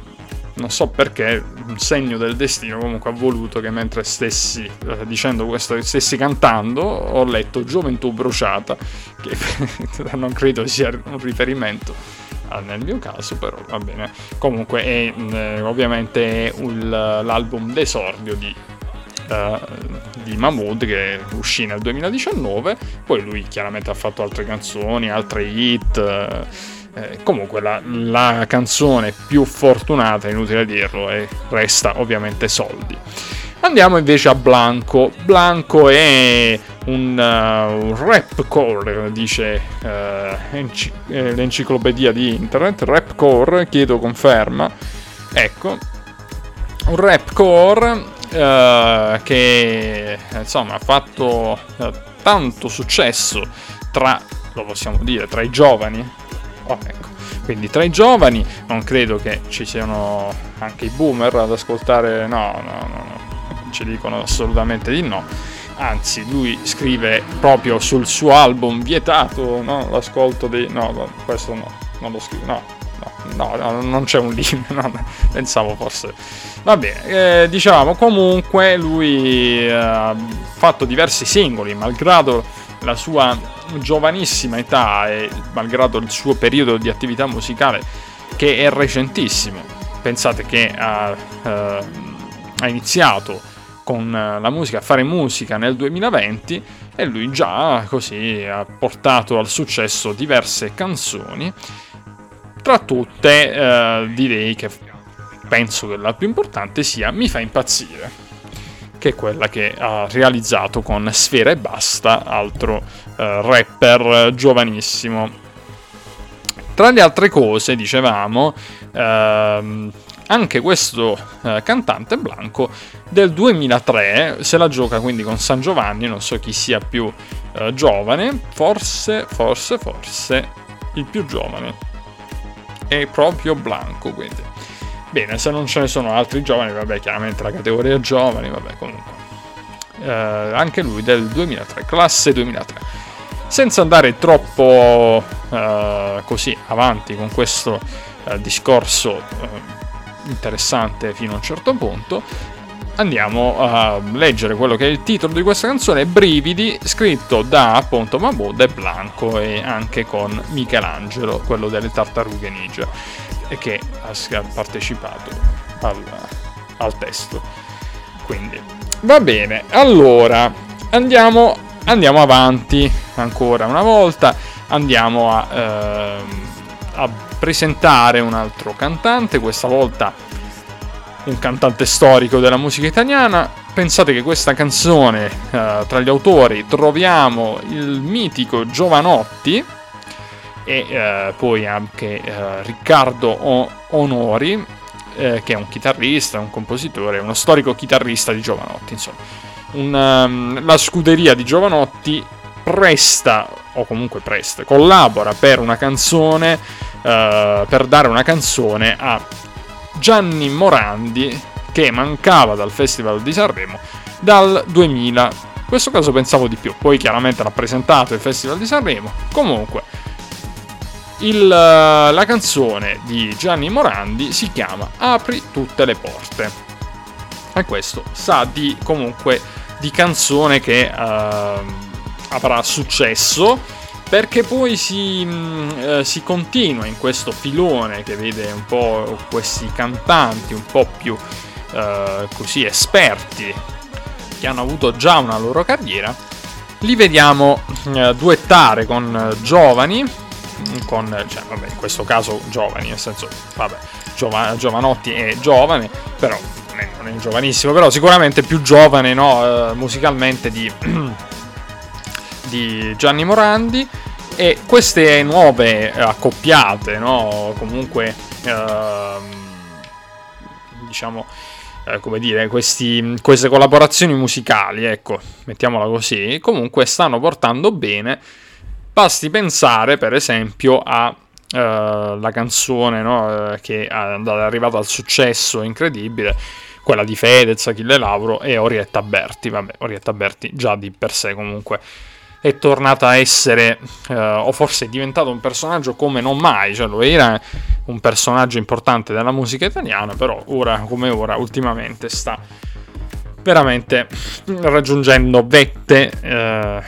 non so perché, un segno del destino comunque ha voluto che mentre stessi eh, dicendo questo, stessi cantando, ho letto Gioventù bruciata, che non credo sia un riferimento nel mio caso, però va bene. Comunque è eh, ovviamente un, l'album d'esordio di, uh, di Mahmood che uscì nel 2019, poi lui chiaramente ha fatto altre canzoni, altre hit. Uh, eh, comunque la, la, canzone più fortunata, inutile dirlo, e resta ovviamente Soldi. Andiamo invece a Blanco. Blanco è un, uh, un rapcore, dice uh, enci- eh, l'enciclopedia di internet. Rapcore, chiedo conferma. Ecco, un rapcore uh, che insomma ha fatto tanto successo tra, lo possiamo dire, tra i giovani Oh, ecco. Quindi tra i giovani non credo che ci siano anche i boomer ad ascoltare, no, no, no, no. ci dicono assolutamente di no. Anzi, lui scrive proprio sul suo album vietato no? l'ascolto di... No, questo no, non lo scrive, no, no, no, non c'è un limite, no, pensavo forse... Va bene, eh, diciamo comunque lui eh, ha fatto diversi singoli, malgrado la sua giovanissima età e malgrado il suo periodo di attività musicale che è recentissimo. Pensate che ha, eh, ha iniziato con la musica, a fare musica nel 2020 e lui già così ha portato al successo diverse canzoni. Tra tutte eh, direi che penso che la più importante sia Mi fa impazzire che è quella che ha realizzato con Sfera e Basta, altro eh, rapper giovanissimo. Tra le altre cose, dicevamo, ehm, anche questo eh, cantante Blanco del 2003 se la gioca quindi con San Giovanni, non so chi sia più eh, giovane, forse, forse, forse il più giovane. È proprio Blanco, quindi. Bene, se non ce ne sono altri giovani, vabbè, chiaramente la categoria giovani, vabbè, comunque. Eh, anche lui del 2003, classe 2003. Senza andare troppo eh, così avanti con questo eh, discorso eh, interessante fino a un certo punto, andiamo a leggere quello che è il titolo di questa canzone, Brividi, scritto da appunto Mahmoud e Blanco e anche con Michelangelo, quello delle tartarughe ninja che ha partecipato al, al testo. Quindi va bene, allora andiamo, andiamo avanti ancora una volta, andiamo a, eh, a presentare un altro cantante, questa volta un cantante storico della musica italiana. Pensate che questa canzone, eh, tra gli autori, troviamo il mitico Giovanotti, e eh, poi anche eh, Riccardo o- Onori, eh, che è un chitarrista, un compositore, uno storico chitarrista di Giovanotti. Insomma, un, um, la scuderia di Giovanotti presta, o comunque presta, collabora per una canzone, uh, per dare una canzone a Gianni Morandi, che mancava dal Festival di Sanremo dal 2000. In questo caso pensavo di più, poi chiaramente l'ha presentato il Festival di Sanremo. Comunque, il, la canzone di Gianni Morandi si chiama Apri tutte le porte. E questo sa di comunque di canzone che uh, avrà successo perché poi si, mh, eh, si, continua in questo filone che vede un po' questi cantanti un po' più eh, così esperti che hanno avuto già una loro carriera. Li vediamo eh, duettare con giovani con, cioè, vabbè, in questo caso giovani, nel senso, vabbè, Giova, Giovanotti è giovane, però non è giovanissimo, però sicuramente più giovane no, eh, musicalmente di, di, Gianni Morandi. E queste nuove accoppiate, no, comunque, eh, diciamo, eh, come dire, questi, queste collaborazioni musicali, ecco, mettiamola così, comunque stanno portando bene Basti pensare, per esempio, alla uh, canzone no, uh, che è arrivata al successo incredibile, quella di Fedez, Achille Lauro e Orietta Berti. Vabbè, Orietta Berti già di per sé comunque è tornata a essere, uh, o forse è diventato un personaggio come non mai, cioè lo era un personaggio importante della musica italiana, però ora come ora, ultimamente sta veramente raggiungendo vette eh,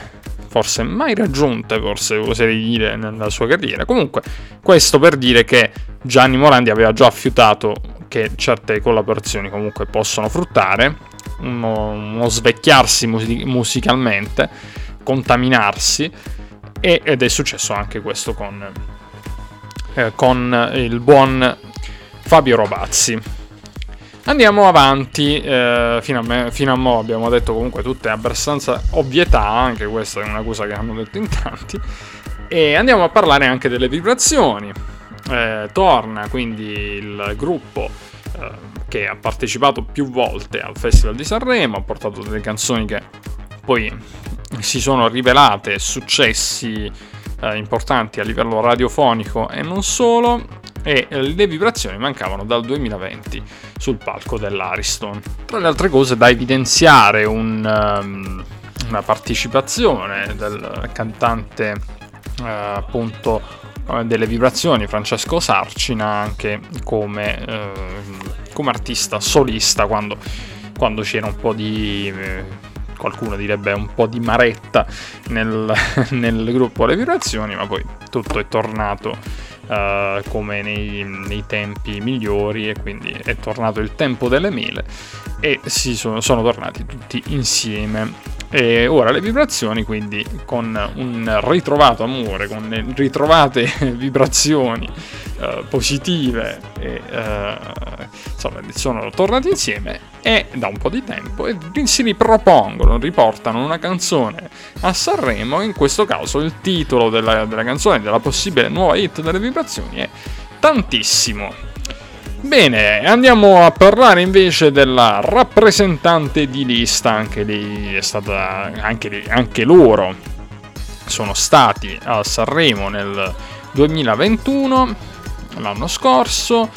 forse mai raggiunte, forse oserei dire, nella sua carriera. Comunque, questo per dire che Gianni Morandi aveva già fiutato che certe collaborazioni comunque possono fruttare, uno, uno svecchiarsi music- musicalmente, contaminarsi, e, ed è successo anche questo con, eh, con il buon Fabio Robazzi. Andiamo avanti, eh, fino, a me, fino a mo abbiamo detto comunque tutte abbastanza ovvietà, anche questa è una cosa che hanno detto in tanti, e andiamo a parlare anche delle vibrazioni. Eh, torna quindi il gruppo eh, che ha partecipato più volte al Festival di Sanremo, ha portato delle canzoni che poi si sono rivelate successi eh, importanti a livello radiofonico e non solo, e le vibrazioni mancavano dal 2020 sul palco dell'Ariston. Tra le altre cose da evidenziare un, um, una partecipazione del cantante uh, appunto uh, delle vibrazioni Francesco Sarcina anche come, uh, come artista solista quando, quando, c'era un po' di qualcuno direbbe un po' di maretta nel, nel gruppo Le Vibrazioni, ma poi tutto è tornato uh, come nei, nei, tempi migliori e quindi è tornato il tempo delle mele e si sono, sono tornati tutti insieme. E ora le vibrazioni, quindi con un ritrovato amore, con ritrovate vibrazioni uh, positive, e, uh, insomma, sono tornati insieme e da un po' di tempo e si ripropongono, riportano una canzone a Sanremo. In questo caso il titolo della, della canzone, della possibile nuova hit delle vibrazioni è Tantissimo. Bene, andiamo a parlare invece della rappresentante di lista, anche lei è stata, anche, lei, anche loro sono stati a Sanremo nel 2021, l'anno scorso,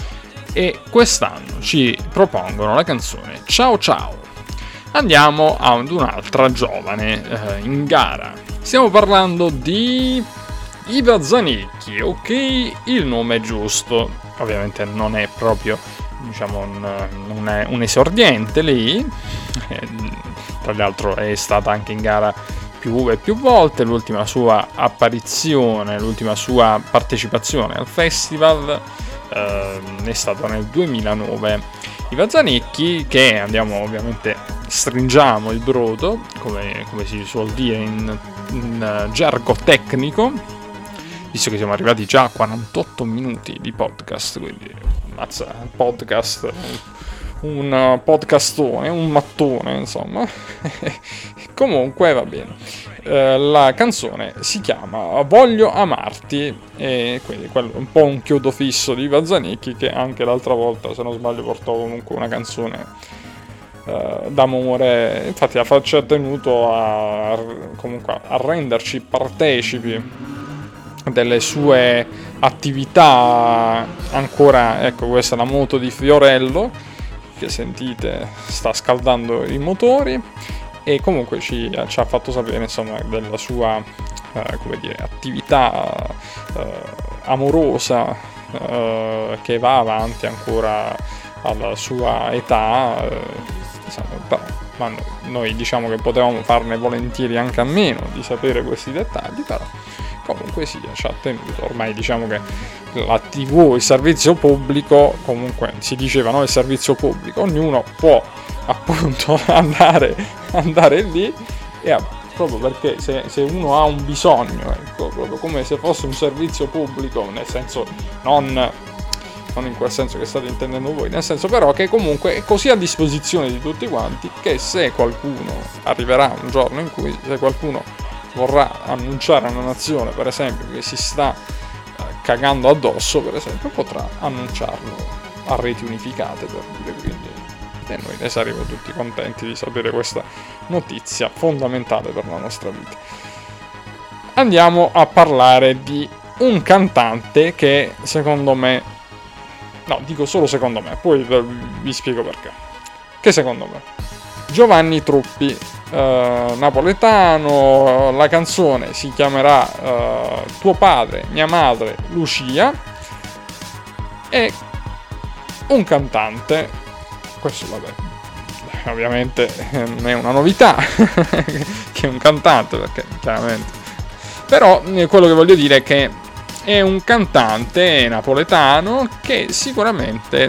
e quest'anno ci propongono la canzone Ciao Ciao. Andiamo ad un'altra giovane eh, in gara. Stiamo parlando di Iva Zanicchi, ok, il nome è giusto ovviamente non è proprio diciamo un, un, un esordiente lì eh, tra l'altro è stata anche in gara più e più volte l'ultima sua apparizione l'ultima sua partecipazione al festival eh, è stata nel 2009 Iva Zanicchi che andiamo ovviamente stringiamo il brodo come, come si suol dire in, in gergo tecnico visto che siamo arrivati già a 48 minuti di podcast, quindi mazza, podcast, un podcastone, un mattone, insomma. Comunque va bene. Eh, la canzone si chiama Voglio amarti e quindi quello, un po' un chiodo fisso di Vazzanicchi che anche l'altra volta, se non sbaglio, portò comunque una canzone eh, d'amore. Infatti ci ha tenuto a, comunque, a renderci partecipi delle sue attività ancora ecco questa è la moto di Fiorello che sentite sta scaldando i motori e comunque ci, ci ha fatto sapere insomma della sua eh, dire, attività eh, amorosa eh, che va avanti ancora alla sua età eh, però ma noi, noi diciamo che potevamo farne volentieri anche a meno di sapere questi dettagli, però comunque sia, ci ha tenuto. Ormai diciamo che la TV, il servizio pubblico, comunque si diceva no, il servizio pubblico, ognuno può appunto andare, andare lì e proprio perché se, se, uno ha un bisogno, ecco, proprio come se fosse un servizio pubblico, nel senso non non in quel senso che state intendendo voi, nel senso però che comunque è così a disposizione di tutti quanti che se qualcuno arriverà un giorno in cui se qualcuno vorrà annunciare a una nazione, per esempio, che si sta eh, cagando addosso, per esempio, potrà annunciarlo a reti unificate, per dire, quindi e noi ne saremo tutti contenti di sapere questa notizia fondamentale per la nostra vita. Andiamo a parlare di un cantante che secondo me, no, dico solo secondo me, poi vi spiego perché. Che secondo me, Giovanni Truppi eh, napoletano, la canzone si chiamerà uh, Tuo padre, mia madre, Lucia e un cantante, questo vabbè, ovviamente non è una novità che è un cantante perché chiaramente. Però eh, quello che voglio dire è che è un cantante napoletano che sicuramente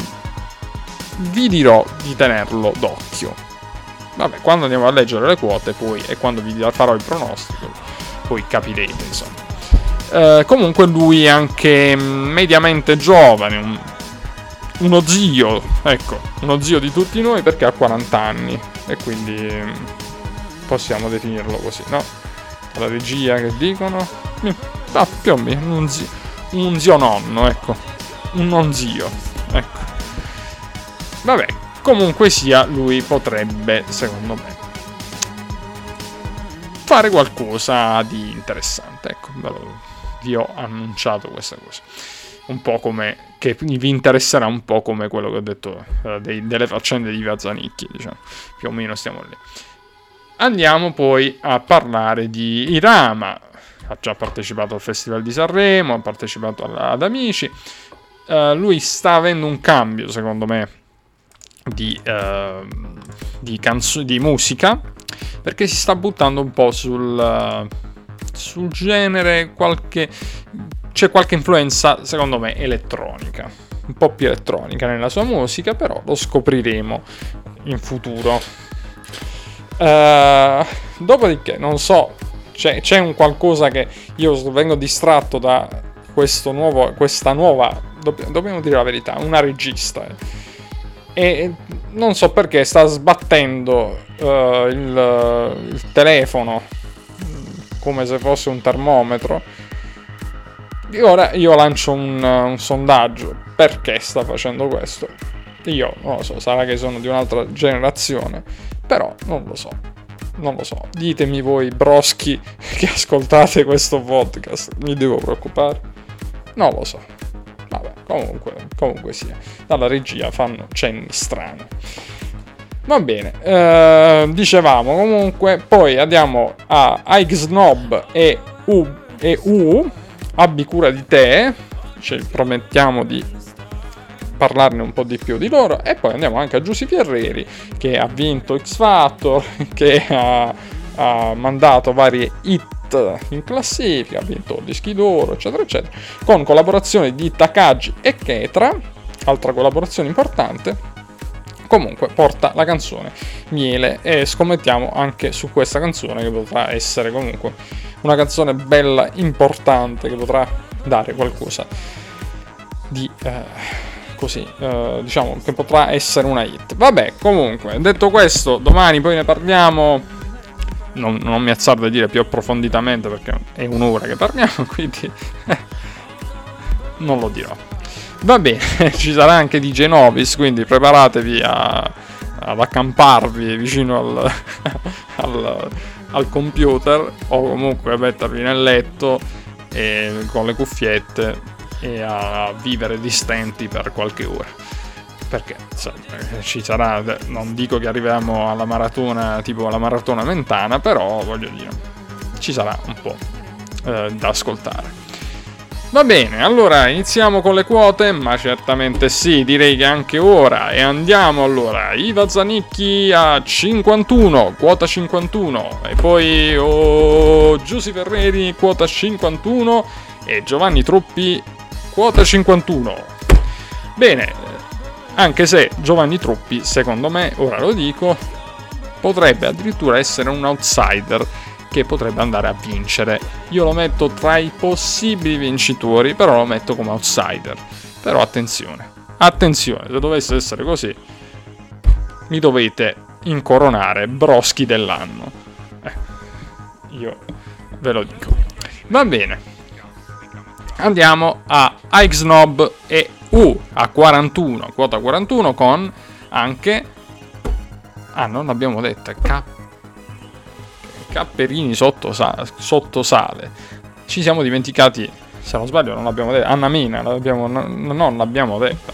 vi dirò di tenerlo d'occhio Vabbè, quando andiamo a leggere le quote poi e quando vi farò il pronostico, poi capirete, insomma. Eh, comunque lui è anche mediamente giovane, un, uno zio, ecco, uno zio di tutti noi perché ha 40 anni e quindi mm, possiamo definirlo così, no? La regia che dicono? Ah, più o meno, un zio, un zio nonno, ecco, un non zio, ecco. Vabbè, Comunque sia, lui potrebbe, secondo me, fare qualcosa di interessante. Ecco, vi ho annunciato questa cosa. Un po' come che vi interesserà un po' come quello che ho detto uh, dei, delle faccende di Via Zanicchi, diciamo. Più o meno stiamo lì. Andiamo poi a parlare di Irama. Ha già partecipato al Festival di Sanremo, ha partecipato ad Amici. Uh, lui sta avendo un cambio, secondo me, di, uh, di, canzo- di musica perché si sta buttando un po' sul, uh, sul genere, qualche, c'è qualche influenza secondo me elettronica, un po' più elettronica nella sua musica, però lo scopriremo in futuro. Uh, dopodiché, non so, c'è, c'è, un qualcosa che io vengo distratto da nuovo, questa nuova, dobbiamo dire la verità, una regista. Eh e non so perché sta sbattendo uh, il, il, telefono come se fosse un termometro. E ora io lancio un, un, sondaggio. Perché sta facendo questo? Io non lo so, sarà che sono di un'altra generazione, però non lo so. Non lo so. Ditemi voi, broschi, che ascoltate questo podcast. Mi devo preoccupare? Non lo so. Comunque, comunque sia. Dalla regia fanno cenni strani. Va bene, eh, dicevamo comunque, poi andiamo a Ike Snob e U, e U, abbi cura di te, ci promettiamo di parlarne un po' di più di loro e poi andiamo anche a Giussi Pierreri che ha vinto X Factor, che ha, ha mandato varie hit in classifica, ha vinto dischi d'oro, eccetera, eccetera, con collaborazioni di Takagi e Ketra, altra collaborazione importante. Comunque porta la canzone Miele e scommettiamo anche su questa canzone che potrà essere comunque una canzone bella, importante, che potrà dare qualcosa di... Eh, così, eh, diciamo che potrà essere una hit. Vabbè, comunque, detto questo, domani poi ne parliamo non, non mi azzardo a dire più approfonditamente perché è un'ora che parliamo, quindi eh, non lo dirò. Va bene, ci sarà anche di Genovis, quindi preparatevi a, ad accamparvi vicino al, al, al, computer o comunque a mettervi nel letto e, con le cuffiette e a vivere distenti per qualche ora perché eh, ci sarà, non dico che arriviamo alla maratona tipo alla maratona mentana, però voglio dire, ci sarà un po' eh, da ascoltare. Va bene, allora iniziamo con le quote, ma certamente sì, direi che anche ora. E andiamo allora, Iva Zanicchi a 51, quota 51, e poi oh, Giussi Ferreri, quota 51, e Giovanni Truppi, quota 51. Bene, anche se Giovanni Truppi, secondo me, ora lo dico, potrebbe addirittura essere un outsider che potrebbe andare a vincere. Io lo metto tra i possibili vincitori, però lo metto come outsider. Però attenzione, attenzione, se dovesse essere così, mi dovete incoronare Broschi dell'anno. Eh, io ve lo dico. Va bene. Andiamo a Ixnob e U a 41, quota 41 con anche... Ah, non l'abbiamo detto, K Capperini sotto, sa- sotto sale. Ci siamo dimenticati, se non sbaglio, non l'abbiamo detto. Anna Mina, l'abbiamo, no, non l'abbiamo detto.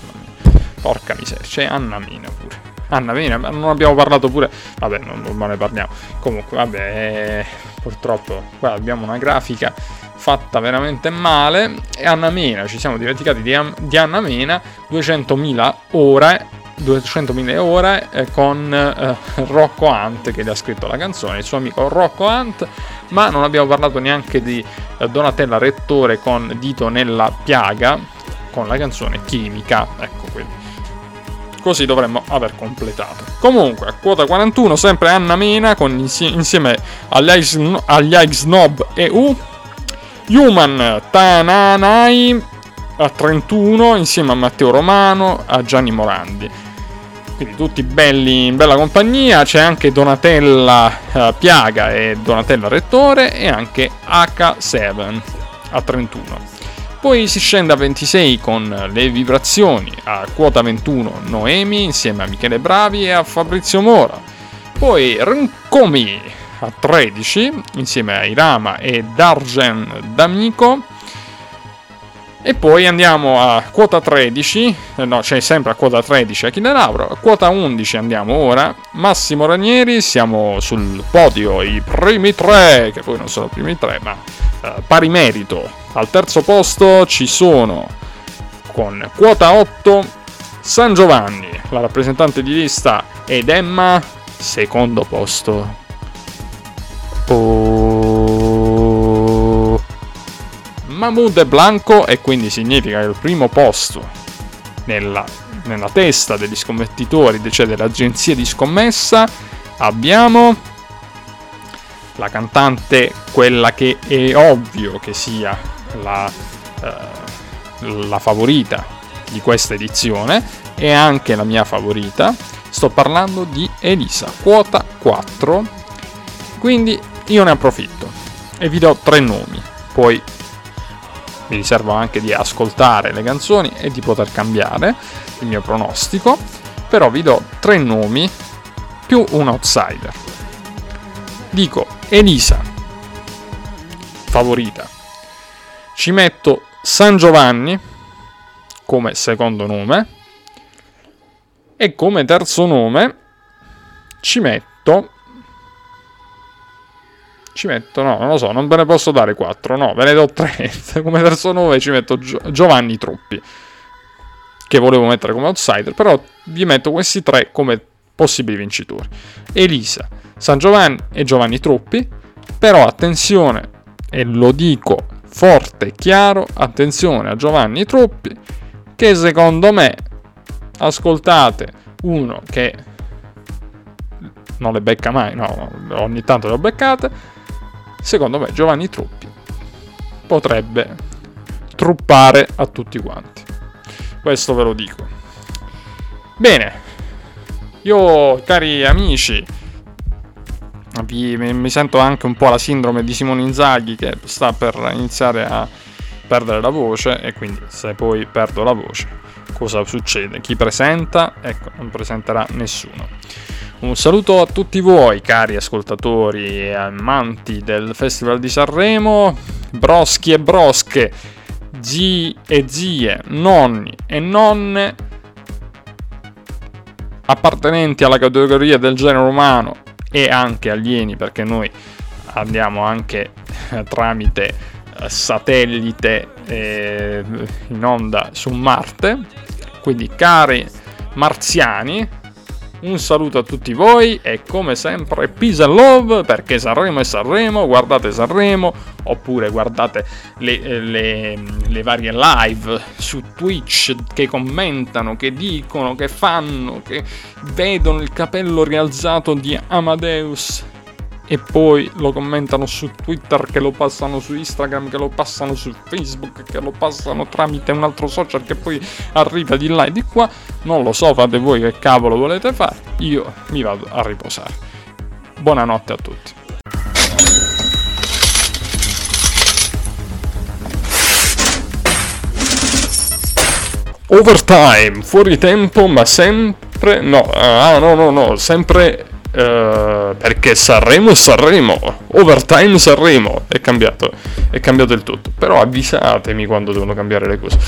Porca miseria, c'è Anna Mina pure. Anna Mina, non abbiamo parlato pure. Vabbè, non, non ne parliamo. Comunque, vabbè, purtroppo qua abbiamo una grafica fatta veramente male. E Anna Mena, ci siamo dimenticati di, di Anna Mena, 200.000 ore 200.000 ore eh, con eh, Rocco Hunt che gli ha scritto la canzone, il suo amico Rocco Hunt, ma non abbiamo parlato neanche di eh, Donatella Rettore con Dito nella piaga con la canzone Chimica, ecco quindi. Così dovremmo aver completato. Comunque, a quota 41, sempre Anna Mena con, insieme agli Ice, Snob e U. Human Tananai a 31 insieme a Matteo Romano, a Gianni Morandi quindi tutti belli in bella compagnia, c'è anche Donatella uh, Piaga e Donatella Rettore e anche H7 a 31. Poi si scende a 26 con le vibrazioni a quota 21 Noemi insieme a Michele Bravi e a Fabrizio Mora. Poi Rincomi a 13 insieme a Irama e Dargen D'Amico e poi andiamo a quota 13, eh, no, c'è sempre a quota 13 Achille Lauro, a quota 11 andiamo ora, Massimo Ranieri, siamo sul podio, i primi tre, che poi non sono i primi tre, ma eh, pari merito. Al terzo posto ci sono, con quota 8, San Giovanni, la rappresentante di lista, ed Emma, secondo posto. Oh. Mahmoud è blanco e quindi significa che il primo posto nella, nella testa degli scommettitori, cioè dell'agenzia di scommessa, abbiamo la cantante, quella che è ovvio che sia la, eh, la favorita di questa edizione e anche la mia favorita. Sto parlando di Elisa, quota 4. Quindi io ne approfitto e vi do tre nomi. Poi mi riservo anche di ascoltare le canzoni e di poter cambiare il mio pronostico, però vi do tre nomi più un outsider. Dico Elisa, favorita. Ci metto San Giovanni come secondo nome e come terzo nome ci metto ci metto, no, non lo so, non ve ne posso dare 4, no, ve ne do 3. come terzo nome ci metto Gio- Giovanni Truppi, che volevo mettere come outsider, però vi metto questi tre come possibili vincitori. Elisa, San Giovanni e Giovanni Truppi, però attenzione, e lo dico forte e chiaro, attenzione a Giovanni Truppi, che secondo me, ascoltate, uno che non le becca mai, no, ogni tanto le ho beccate, secondo me Giovanni Truppi potrebbe truppare a tutti quanti. Questo ve lo dico. Bene, io cari amici, vi, mi sento anche un po' la sindrome di Simone Inzaghi che sta per iniziare a perdere la voce e quindi se poi perdo la voce cosa succede? Chi presenta? Ecco, non presenterà nessuno. Un saluto a tutti voi, cari ascoltatori e amanti del Festival di Sanremo, broschi e brosche, zii e zie, nonni e nonne, appartenenti alla categoria del genere umano e anche alieni, perché noi andiamo anche tramite eh, satellite eh, in onda su Marte. Quindi, cari marziani, un saluto a tutti voi e come sempre peace and love perché Sanremo è Sanremo, guardate Sanremo oppure guardate le, le, le, varie live su Twitch che commentano, che dicono, che fanno, che vedono il capello rialzato di Amadeus e poi lo commentano su Twitter, che lo passano su Instagram, che lo passano su Facebook, che lo passano tramite un altro social che poi arriva di là e di qua. Non lo so, fate voi che cavolo volete fare. Io mi vado a riposare. Buonanotte a tutti. Overtime, fuori tempo, ma sempre. No, ah, no, no, no, sempre Uh, perché Sanremo è Sanremo, Overtime Sanremo, è cambiato, è cambiato il tutto. Però avvisatemi quando devono cambiare le cose.